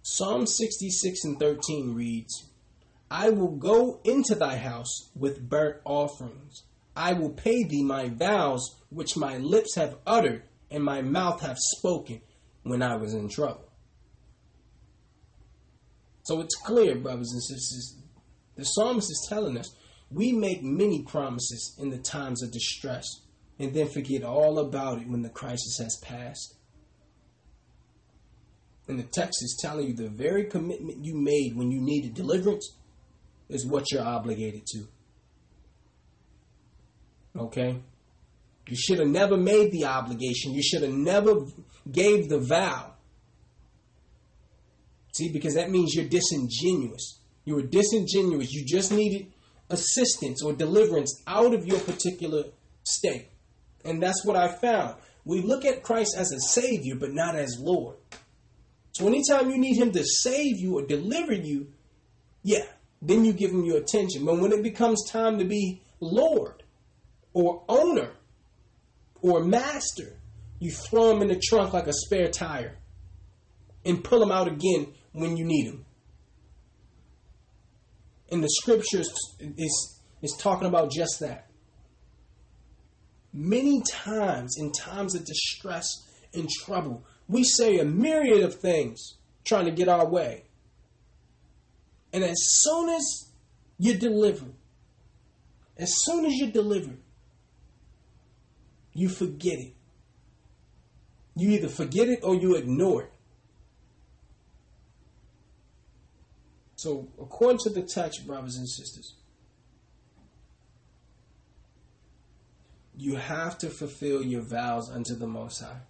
Psalm 66 and 13 reads, I will go into thy house with burnt offerings. I will pay thee my vows which my lips have uttered and my mouth have spoken when I was in trouble. So it's clear, brothers and sisters, the psalmist is telling us we make many promises in the times of distress and then forget all about it when the crisis has passed. And the text is telling you the very commitment you made when you needed deliverance is what you're obligated to. Okay? You should have never made the obligation. You should have never gave the vow. See, because that means you're disingenuous. You were disingenuous. You just needed assistance or deliverance out of your particular state. And that's what I found. We look at Christ as a Savior, but not as Lord. So anytime you need Him to save you or deliver you, yeah, then you give Him your attention. But when it becomes time to be Lord or owner or master, you throw Him in the trunk like a spare tire and pull Him out again when you need Him in the scriptures is is talking about just that. Many times in times of distress and trouble, we say a myriad of things trying to get our way. And as soon as you deliver, as soon as you deliver, you forget it. You either forget it or you ignore it. So, according to the text, brothers and sisters, you have to fulfill your vows unto the Most High.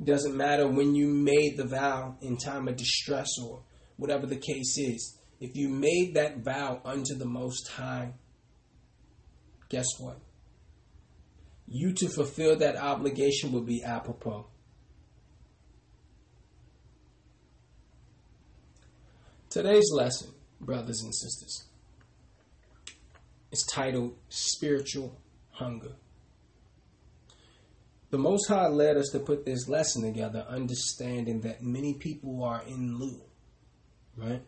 It doesn't matter when you made the vow in time of distress or whatever the case is. If you made that vow unto the Most High, guess what? You to fulfill that obligation will be apropos. Today's lesson, brothers and sisters, is titled Spiritual Hunger. The Most High led us to put this lesson together, understanding that many people are in lieu, right?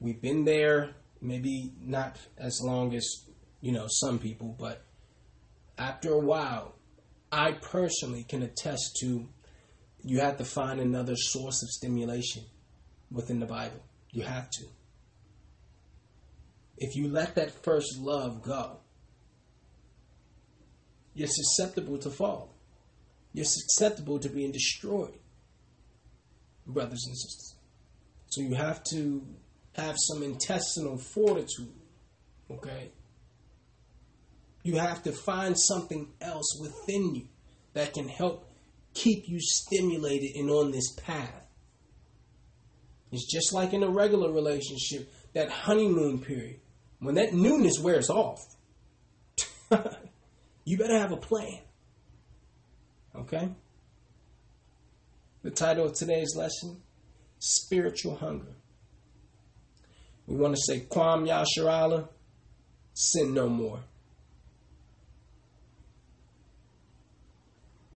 We've been there, maybe not as long as, you know, some people, but after a while, I personally can attest to you have to find another source of stimulation within the Bible. You have to. If you let that first love go, you're susceptible to fall. You're susceptible to being destroyed, brothers and sisters. So you have to have some intestinal fortitude, okay? You have to find something else within you that can help keep you stimulated and on this path. It's just like in a regular relationship, that honeymoon period. When that newness wears off, you better have a plan. Okay? The title of today's lesson Spiritual Hunger. We want to say, Kwam Yasharala, sin no more.